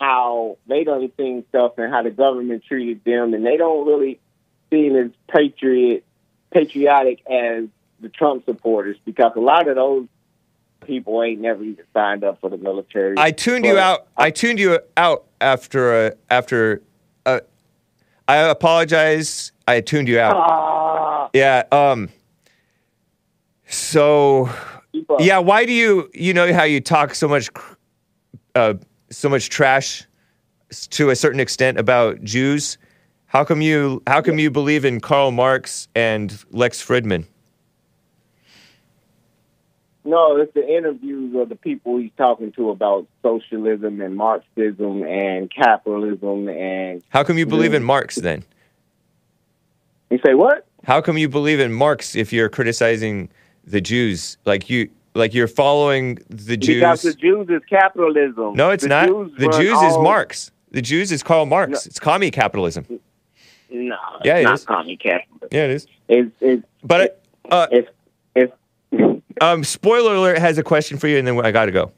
how they done seen stuff and how the government treated them, and they don't really seem as patriot patriotic as the Trump supporters because a lot of those people ain't never even signed up for the military. I tuned you out. I tuned you out after uh, after. Uh, I apologize. I tuned you out. Ah, Yeah. Um. So, yeah. Why do you? You know how you talk so much, uh, so much trash to a certain extent about Jews. How come you? How come you believe in Karl Marx and Lex Fridman? No, it's the interviews of the people he's talking to about socialism and Marxism and capitalism and How come you believe in Marx then? you say what? How come you believe in Marx if you're criticizing the Jews? Like you, like you're following the Jews. Because the Jews is capitalism. no, it's The not. Jews the Jews is all- Marx. The Jews is Karl Marx. No. It's commie capitalism. No, it's Yeah, it not is. commie capitalism. Yeah, it is. It's it's But uh, it's it's um, spoiler alert has a question for you, and then I got to go.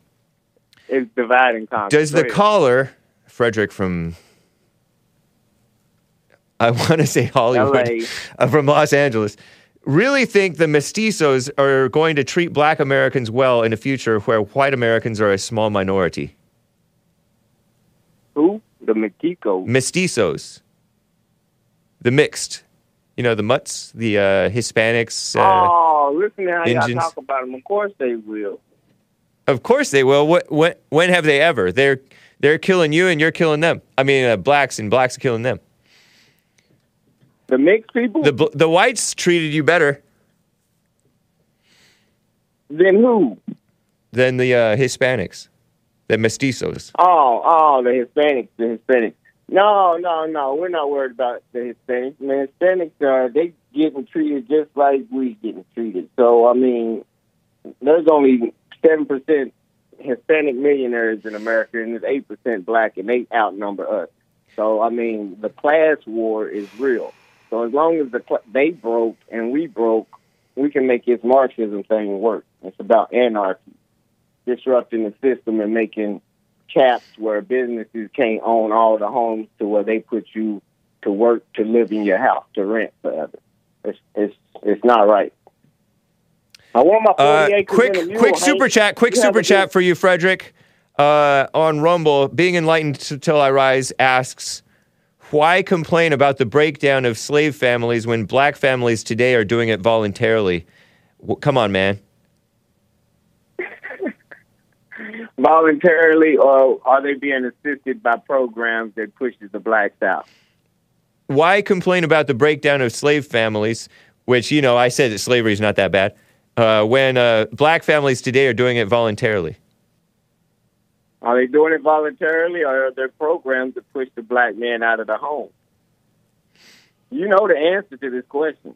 it's conquer. Does the caller, Frederick from, I want to say Hollywood, uh, from Los Angeles, really think the mestizos are going to treat black Americans well in a future where white Americans are a small minority? who the Mexico? Mestizos, the mixed, you know, the mutts, the uh, Hispanics. Uh, oh, listen to how y'all talk about them. Of course they will. Of course they will. What, when, when have they ever? They're they're killing you and you're killing them. I mean, uh, blacks and blacks are killing them. The mixed people. The the whites treated you better then who? than the uh, Hispanics, the mestizos. Oh, oh, the Hispanics, the Hispanics. No, no, no. We're not worried about the Hispanics. The Hispanics are they getting treated just like we getting treated. So I mean, there's only seven percent Hispanic millionaires in America, and there's eight percent black, and they outnumber us. So I mean, the class war is real. So as long as the cl- they broke and we broke, we can make this Marxism thing work. It's about anarchy, disrupting the system and making caps where businesses can't own all the homes to where they put you to work to live in your house to rent forever. It's it's it's not right. I want my Uh, quick mule, quick super chat. Quick super chat for you, Frederick. Uh, on Rumble, being enlightened till I rise asks, Why complain about the breakdown of slave families when black families today are doing it voluntarily? Come on, man. Voluntarily, or are they being assisted by programs that pushes the blacks out? Why complain about the breakdown of slave families, which, you know, I said that slavery is not that bad, uh, when uh, black families today are doing it voluntarily? Are they doing it voluntarily, or are there programs to push the black man out of the home? You know the answer to this question.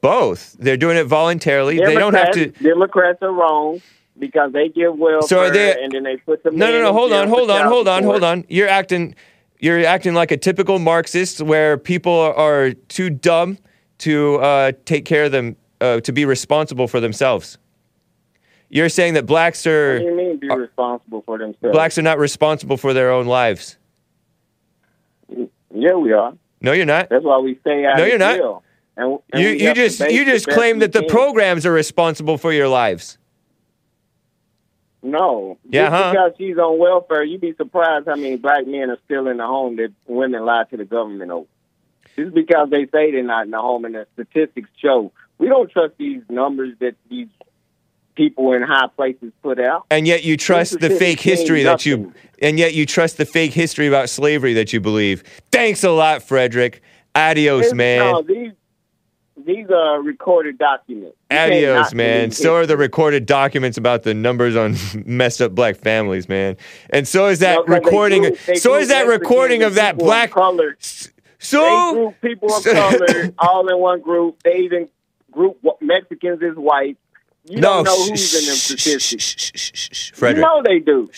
Both. They're doing it voluntarily. They don't have to. Democrats- Democrats are wrong because they give welfare So are they- and then they put the No, no, no. Hold on, hold on, hold on, hold on. You're acting, you're acting like a typical Marxist, where people are too dumb to uh, take care of them, uh, to be responsible for themselves. You're saying that blacks are. What do are you mean be responsible for themselves? blacks are not responsible for their own lives. Yeah, we are. No, you're not. That's why we stay out No, you're not. And, and You you just you just claim that the can. programs are responsible for your lives. No. Yeah, huh? because she's on welfare, you'd be surprised how many black men are still in the home that women lie to the government over. Just because they say they're not in the home and the statistics show. We don't trust these numbers that these people in high places put out. And yet you trust the fake history that you and yet you trust the fake history about slavery that you believe. Thanks a lot, Frederick. Adios, This- man. No, these these are recorded documents. You Adios, man. So are the recorded documents about the numbers on messed up black families, man. And so is that No, 'cause they recording. they so is that recording of that black. color. So they group people of color all in one group. They even group Mexicans as white. You No, don't know shh, who's in them statistics. Frederick. You know they do.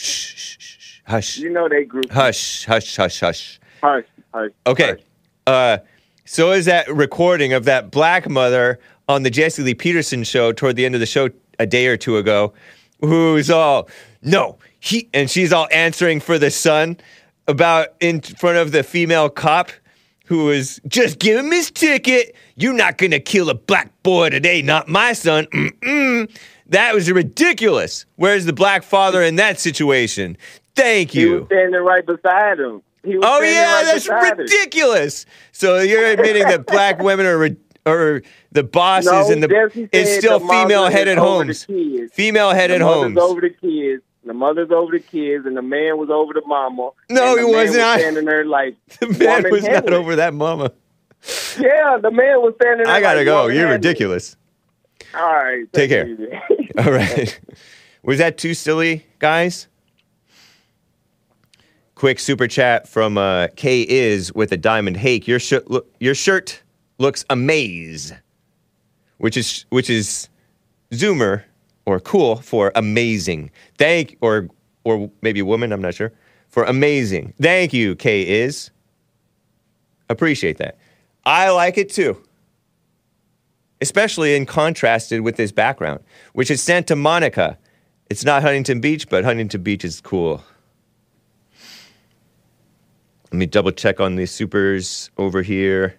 Hush. You know they group. Hush, hush, hush, hush. Hush, hush. Okay. Uh, so is that recording of that black mother on the Jesse Lee Peterson show toward the end of the show a day or two ago, who's all no he and she's all answering for the son about in front of the female cop who was just give him his ticket. You're not gonna kill a black boy today, not my son. Mm-mm. That was ridiculous. Where's the black father in that situation? Thank He you. was standing right beside him. Oh yeah, right that's ridiculous. So you're admitting that black women are are the bosses No, and the it's still the female headed homes. Female headed homes. over the kids. The mother's over the kids, and the man was over the mama. No, he wasn't. Was standing there like the man was not over that mama. Yeah, the man was standing there. I gotta like go. You're Henry. ridiculous. All right, Take care. All right. Was that too silly, guys? Quick super chat from uh, K is with a diamond hake. Your shirt, look, your shirt looks amaze, which is which is Zoomer or cool for amazing. Thank or or maybe woman. I'm not sure for amazing. Thank you, K is. Appreciate that. I like it too especially in contrasted with this background, which is Santa Monica. It's not Huntington Beach, but Huntington Beach is cool. Let me double check on these supers over here.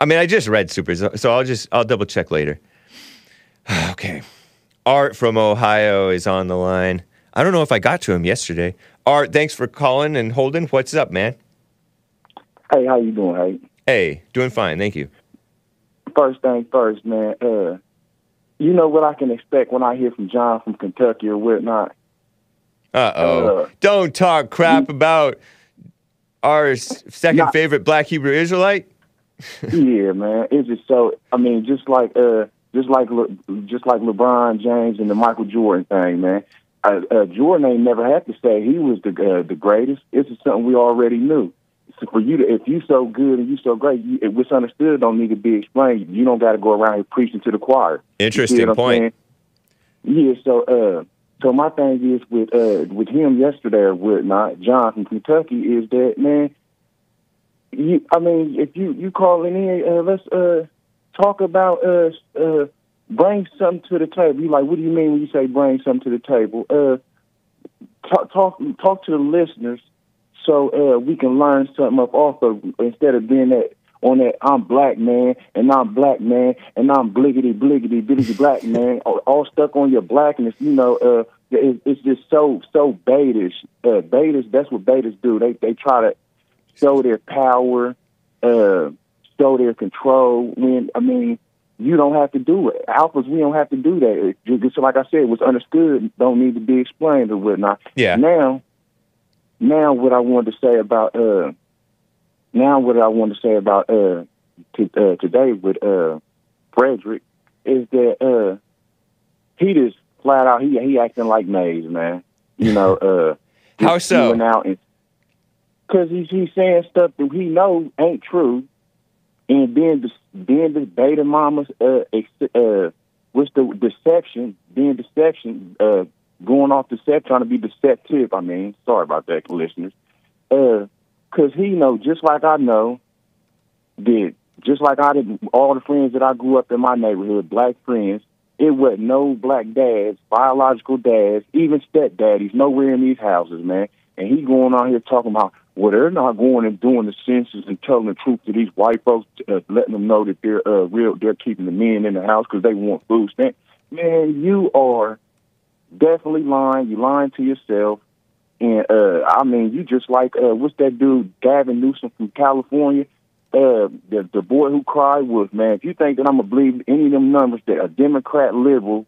I mean, I just read supers, so I'll just I'll double check later. okay. Art from Ohio is on the line. I don't know if I got to him yesterday. Art, thanks for calling and holding. What's up, man? Hey, how you doing? Hey, Hey, doing fine, thank you. first thing first, man. Uh, you know what I can expect when I hear from John from Kentucky or whatnot. Uh oh. Uh, Don't talk crap about our second Not- favorite black Hebrew Israelite. yeah, man. It's just so. I mean, just like uh, just like Le, just like LeBron James and the Michael Jordan thing, man. Uh, uh, Jordan ain't never had to say he was the uh, the greatest. This is something we already knew. For you to, if you so good and you so great, you, what's understood don't need to be explained. You don't got to go around here preaching to the choir. Interesting point. Yeah. So, uh, so my thing is with uh with him yesterday or whatnot, John from Kentucky, is that man. You, I mean, if you you calling in, uh, let's uh talk about uh uh bring something to the table. You like, what do you mean when you say bring something to the table? Uh, talk talk talk to the listeners so uh we can learn something up off of instead of being that on that I'm black man and I'm black man and I'm bliggity bliggity bliggity black man all, all stuck on your blackness. You know, uh, it, it's just so so betish. Uh, betas, that's what betas do. They they try to show their power, uh, show their control. When I mean, you don't have to do it. Alphas, we don't have to do that. Just like I said, what's understood don't need to be explained or whatnot. Yeah. Now, now what I wanted to say about uh, now what I want to say about uh, to, uh today with uh Frederick is that uh he just flat out he he acting like Maze, man. You know, uh How so? spewing out and because he's he's saying stuff that he know ain't true, and then the then the beta mamas uh ex- uh what's the deception being deception uh going off the set, trying to be deceptive. I mean, sorry about that, listeners. Uh, cause he know just like I know that just like I did all the friends that I grew up in my neighborhood, black friends. It was no black dads, biological dads, even stepdaddies, nowhere in these houses, man. And he going on here talking about, well, they're not going and doing the census and telling the truth to these white folks, uh, letting them know that they're uh, real, they're keeping the men in the house because they want food stamps. Man, you are definitely lying. You lying to yourself. And uh, I mean, you just like uh, what's that dude Gavin Newsom from California? Uh, the the boy who cried wolf, man. If you think that I'm gonna believe any of them numbers that a Democrat liberal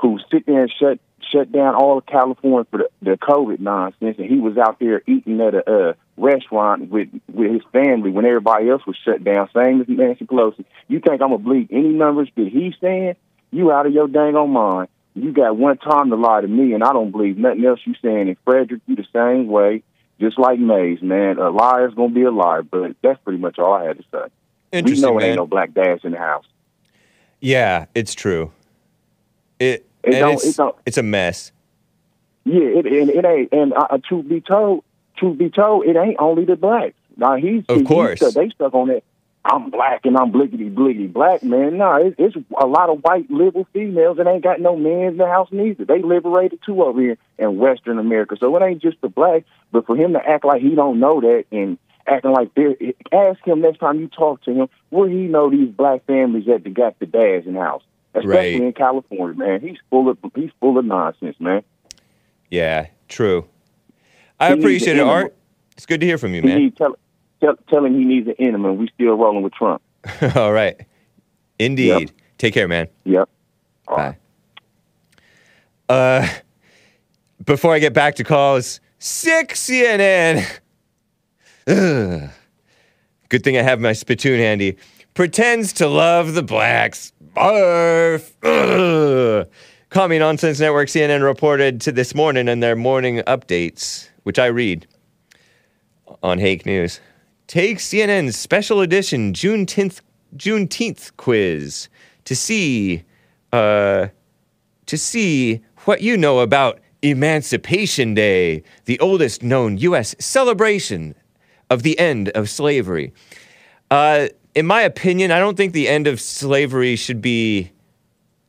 who sit there and shut shut down all of California for the, the COVID nonsense, and he was out there eating at a uh, restaurant with with his family when everybody else was shut down, same as Nancy Pelosi. You think I'm gonna believe any numbers that he's saying? You out of your dang on mind. You got one time to lie to me, and I don't believe nothing else you saying. And Frederick, you the same way, just like Mays, man. A liar's gonna be a liar, but that's pretty much all I had to say. We Interesting, know it man. ain't no black dads in the house. Yeah, it's true. It, It and don't- it's, it don't- it's a mess. Yeah, it and it ain't. And uh, truth be told, truth be told, it ain't only the blacks. Now he's Of he's course. stuck- they stuck on that. I'm black and I'm blickety blickety black man. No, it's, it's a lot of white liberal females that ain't got no men in the house neither. They liberated too over here in Western America. So it ain't just the black, but for him to act like he don't know that and acting like they're ask him next time you talk to him where he know these black families that got the dads in the house. Especially Right. in California, man. He's full of he's full of nonsense, man. Yeah, true. I He appreciate it, Art. It's good to hear from you, He man. need tell, tell him he needs an enema. We still rolling with Trump. All right. Indeed. Take care, man. Yep. Bye. Uh, before I get back to calls, sick CNN. Ugh. Good thing I have my spittoon handy. Pretends to love the blacks. Barf. Ugh. Call Me Nonsense Network CNN reported to this morning in their morning updates, which I read on Hake News. Take CNN's special edition Juneteenth quiz to see uh, to see what you know about Emancipation Day, the oldest known U.S. celebration of the end of slavery. Uh, in my opinion, I don't think the end of slavery should be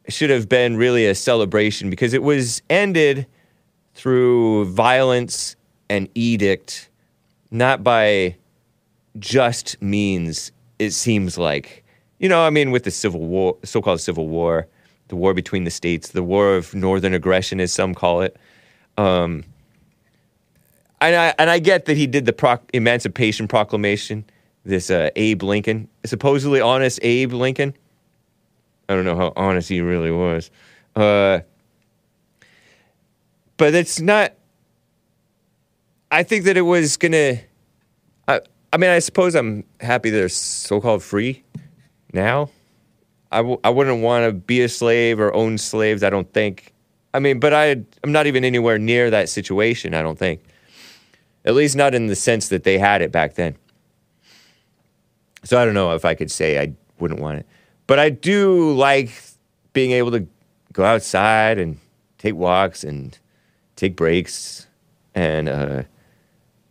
should have been really a celebration because it was ended through violence and edict, not by just means. It seems like, you know, I mean, with the Civil War, so-called Civil War, the war between the states, the war of northern aggression, as some call it. Um, and I and I get that he did the Emancipation Proclamation. This uh, Abe Lincoln, supposedly honest Abe Lincoln. I don't know how honest he really was, uh, but it's not. I think that it was gonna. I mean, I suppose I'm happy they're so-called free now. I w- I wouldn't want to be a slave or own slaves. I don't think. I mean, but I I'm not even anywhere near that situation. I don't think. At least not in the sense that they had it back then. So I don't know if I could say I wouldn't want it. But I do like being able to go outside and take walks and take breaks and uh,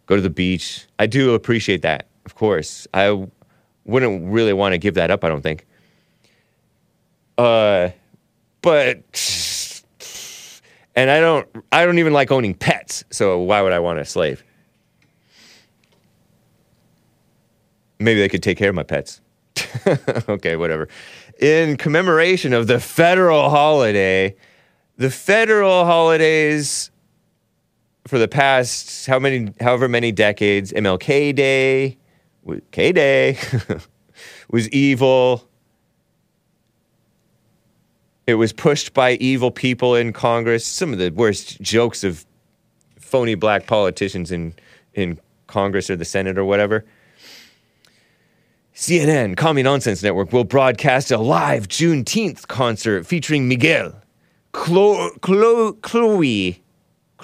go to the beach. I do appreciate that, of course. I wouldn't really want to give that up, I don't think. Uh, but and I don't I don't even like owning pets, so why would I want a slave? Maybe they could take care of my pets. okay, whatever. In commemoration of the federal holiday, the federal holidays, for the past how many, however many decades, MLK Day, K Day, was evil. It was pushed by evil people in Congress. Some of the worst jokes of phony black politicians in in Congress or the Senate or whatever. CNN, Commie Nonsense Network, will broadcast a live Juneteenth concert featuring Miguel, Chloe, Chloe,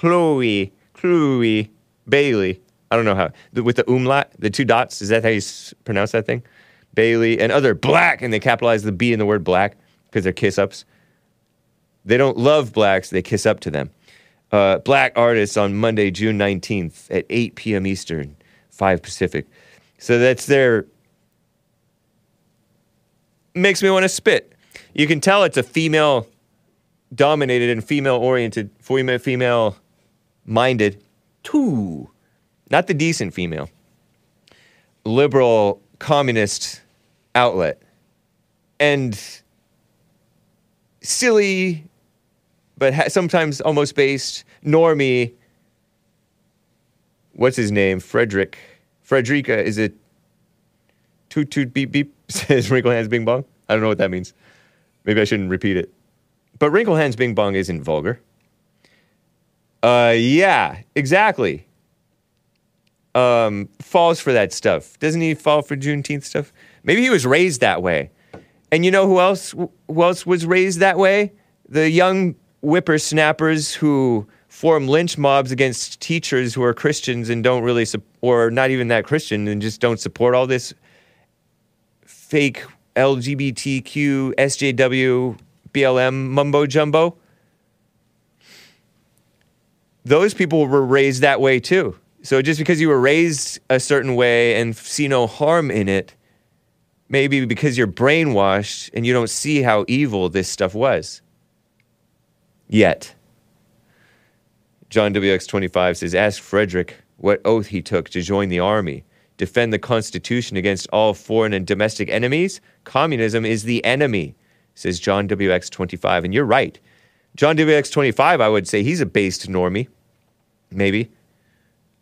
Chloe, Chloe, Bailey. I don't know how the, with the umlaut, the two dots. Is that how you s- pronounce that thing? Bailey and other black, and they capitalize the B in the word black because they're kiss ups. They don't love blacks; they kiss up to them. Uh, black artists on Monday, June nineteenth at eight p.m. Eastern, five Pacific. So that's their makes me want to spit. You can tell it's a female dominated and female oriented, female female minded, too. Not the decent female. Liberal communist outlet. And silly, but ha- sometimes almost based, normie. What's his name? Frederick. Frederica is it toot toot beep beep says wrinkle hands bing bong. I don't know what that means. Maybe I shouldn't repeat it. But wrinkle hands bing bong isn't vulgar. Uh, yeah, exactly. Um, falls for that stuff. Doesn't he fall for Juneteenth stuff? Maybe he was raised that way. And you know who else? Who else was raised that way? The young whippersnappers who form lynch mobs against teachers who are Christians and don't really, sup- or not even that Christian, and just don't support all this fake LGBTQ, SJW, BLM mumbo jumbo. Those people were raised that way too. So just because you were raised a certain way and see no harm in it, maybe because you're brainwashed and you don't see how evil this stuff was. Yet. John WX25 says, Ask Frederick what oath he took to join the army. Defend the Constitution against all foreign and domestic enemies? Communism is the enemy, says John WX25. And you're right. John WX25, I would say he's a based normie. Maybe.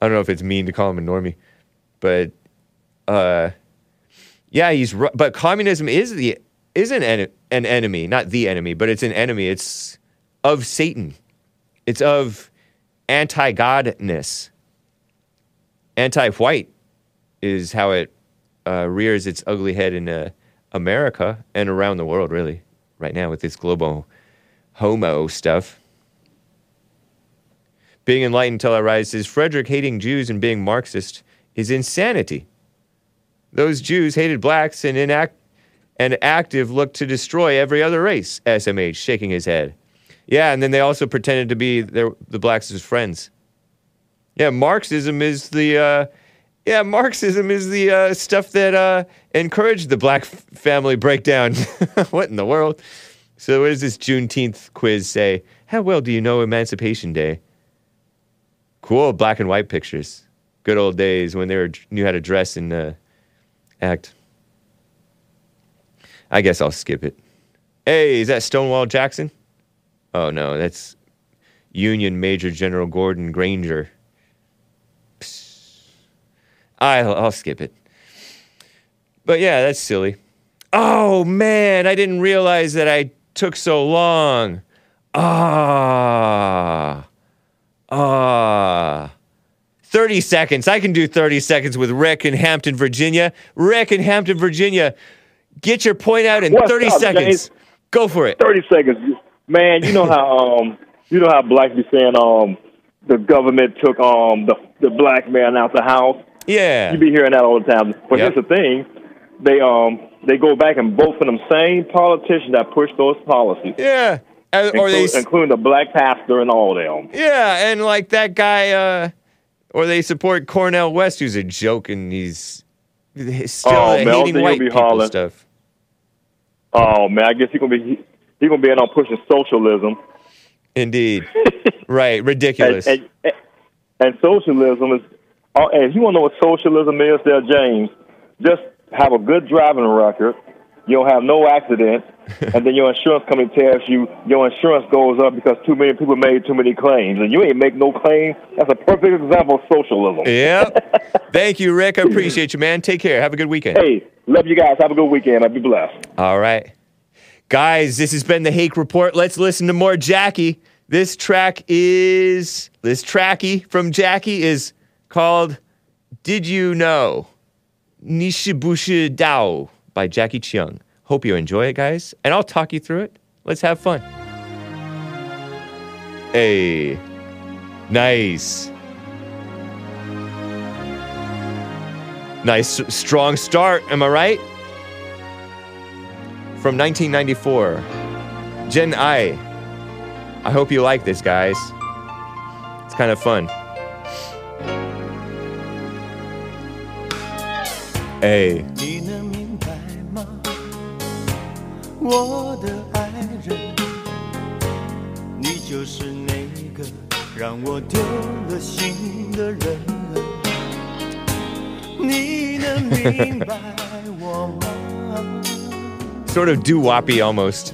I don't know if it's mean to call him a normie. But uh, yeah, he's but communism is the is an en- an enemy, not the enemy, but it's an enemy. It's of Satan. It's of anti-godness. Anti-white is how it uh, rears its ugly head in uh, America and around the world, really, right now with this global homo stuff. Being enlightened until I rise says Frederick hating Jews and being Marxist is insanity. Those Jews hated blacks and inact and active looked to destroy every other race. SMH shaking his head. Yeah, and then they also pretended to be their, the blacks friends. Yeah, Marxism is the uh, yeah Marxism is the uh, stuff that uh, encouraged the black f- family breakdown. what in the world? So, what does this Juneteenth quiz say? How well do you know Emancipation Day? Cool black and white pictures. Good old days when they were knew how to dress and uh, act. I guess I'll skip it. Hey, is that Stonewall Jackson? Oh no, that's Union Major General Gordon Granger. Psst. I'll, I'll skip it. But yeah, that's silly. Oh man, I didn't realize that I took so long. Ah. Ah. 30 seconds. I can do 30 seconds with Rick in Hampton, Virginia. Rick in Hampton, Virginia. Get your point out in What's 30 up, seconds. James? Go for it. Thirty seconds, man. You know how um, you know how blacks be saying um, the government took um the the black man out the house. Yeah. You be hearing that all the time. But Yep. here's the thing, they um they go back and vote for them same politicians that push those policies. Yeah. Or they including the black pastor and all of them. Yeah, and like that guy, uh, or they support Cornel West, who's a joke, and he's, he's still Oh, man, hating white people hollering. stuff. Oh man, I guess he gonna be he, he gonna be in on pushing socialism. Indeed, right? Ridiculous. And, and, and socialism is, uh, and if you want to know what socialism is, there, James, just have a good driving record, you don't have no accidents, and then your insurance company tells you your insurance goes up because too many people made too many claims, and you ain't make no claim. That's a perfect example of socialism. Yep. Thank you, Rick. I appreciate you, man. Take care. Have a good weekend. Hey, love you guys. Have a good weekend. I'll be blessed. All right. Guys, this has been the Hake Report. Let's listen to more Jacky. This track is this tracky from Jacky is called Did You Know? Ni Shi Bu Shi Dao by Jacky Cheung. Hope you enjoy it, guys, and I'll talk you through it. Let's have fun. Hey. Nice. Nice strong start, am I right? From 1994. Gen I. I hope you like this, guys. It's kind of fun. Hey. 你能明白吗，我的爱人？你就是那个让我丢了心的人。你能明白我吗？Sort of doo woppy almost.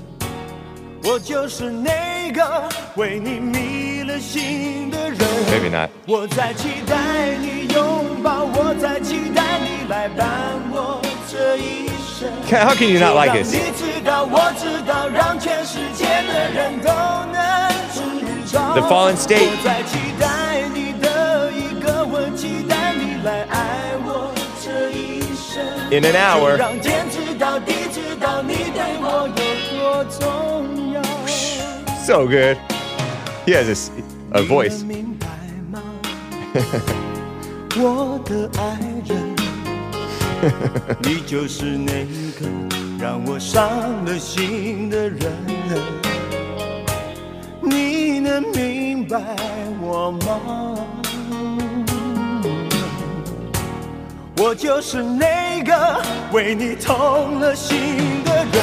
我就是那个为你迷了心的人。Maybe not. 我在期待你拥抱，我在期待。How can you not like it? The Fallen State. In an hour. So good. He has a, a voice. 你就是那个让我伤了心的人。你能明白我吗？我就是那个为你痛了心的人。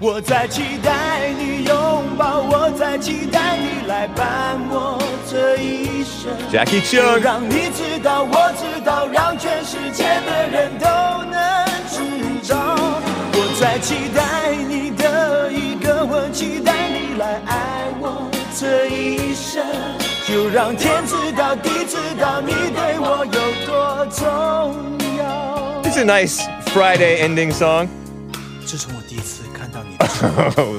我在期待你拥抱，我在期待你来伴我这一。Jacky Cheung，让你知道，我知道，让全世界的人都能知道，我在期待你的一个吻，期待你来爱我这一生，就让天知道，地知道，你对我有多重要。It's a nice Friday ending song. 自从我第一次看到你的时候，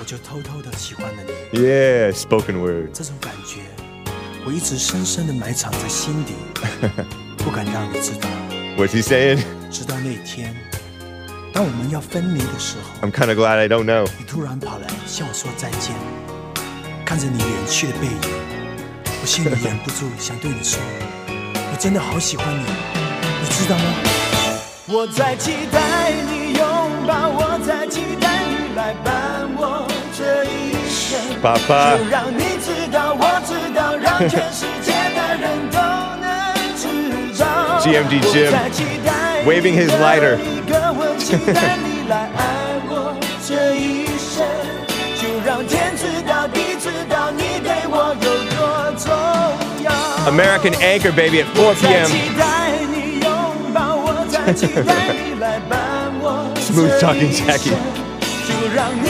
我就偷偷的喜欢了你。Yeah, spoken word. 这种感觉。我一直深深的埋藏在心底，不敢让你知道。What's he saying? 直到那天，当我们要分离的时候，I'm kind of glad I don't know. 你突然跑来向我说再见。看着你远去的背影，我心里忍不住想对你说，我真的好喜欢你，你知道吗？我在期待你拥抱，我在期待你来伴我这一生。爸爸。GMG Jim waving his lighter. American Anchor Baby at 4 p.m. Smooth talking Jacky.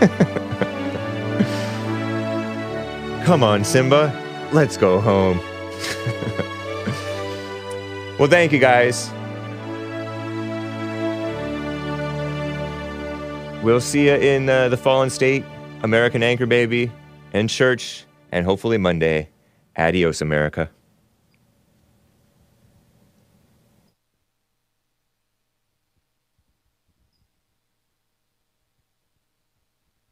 Come on, Simba. Let's go home. well, thank you guys. We'll see you in uh, the Fallen State, American Anchor Baby, and church, and hopefully Monday. Adios, America.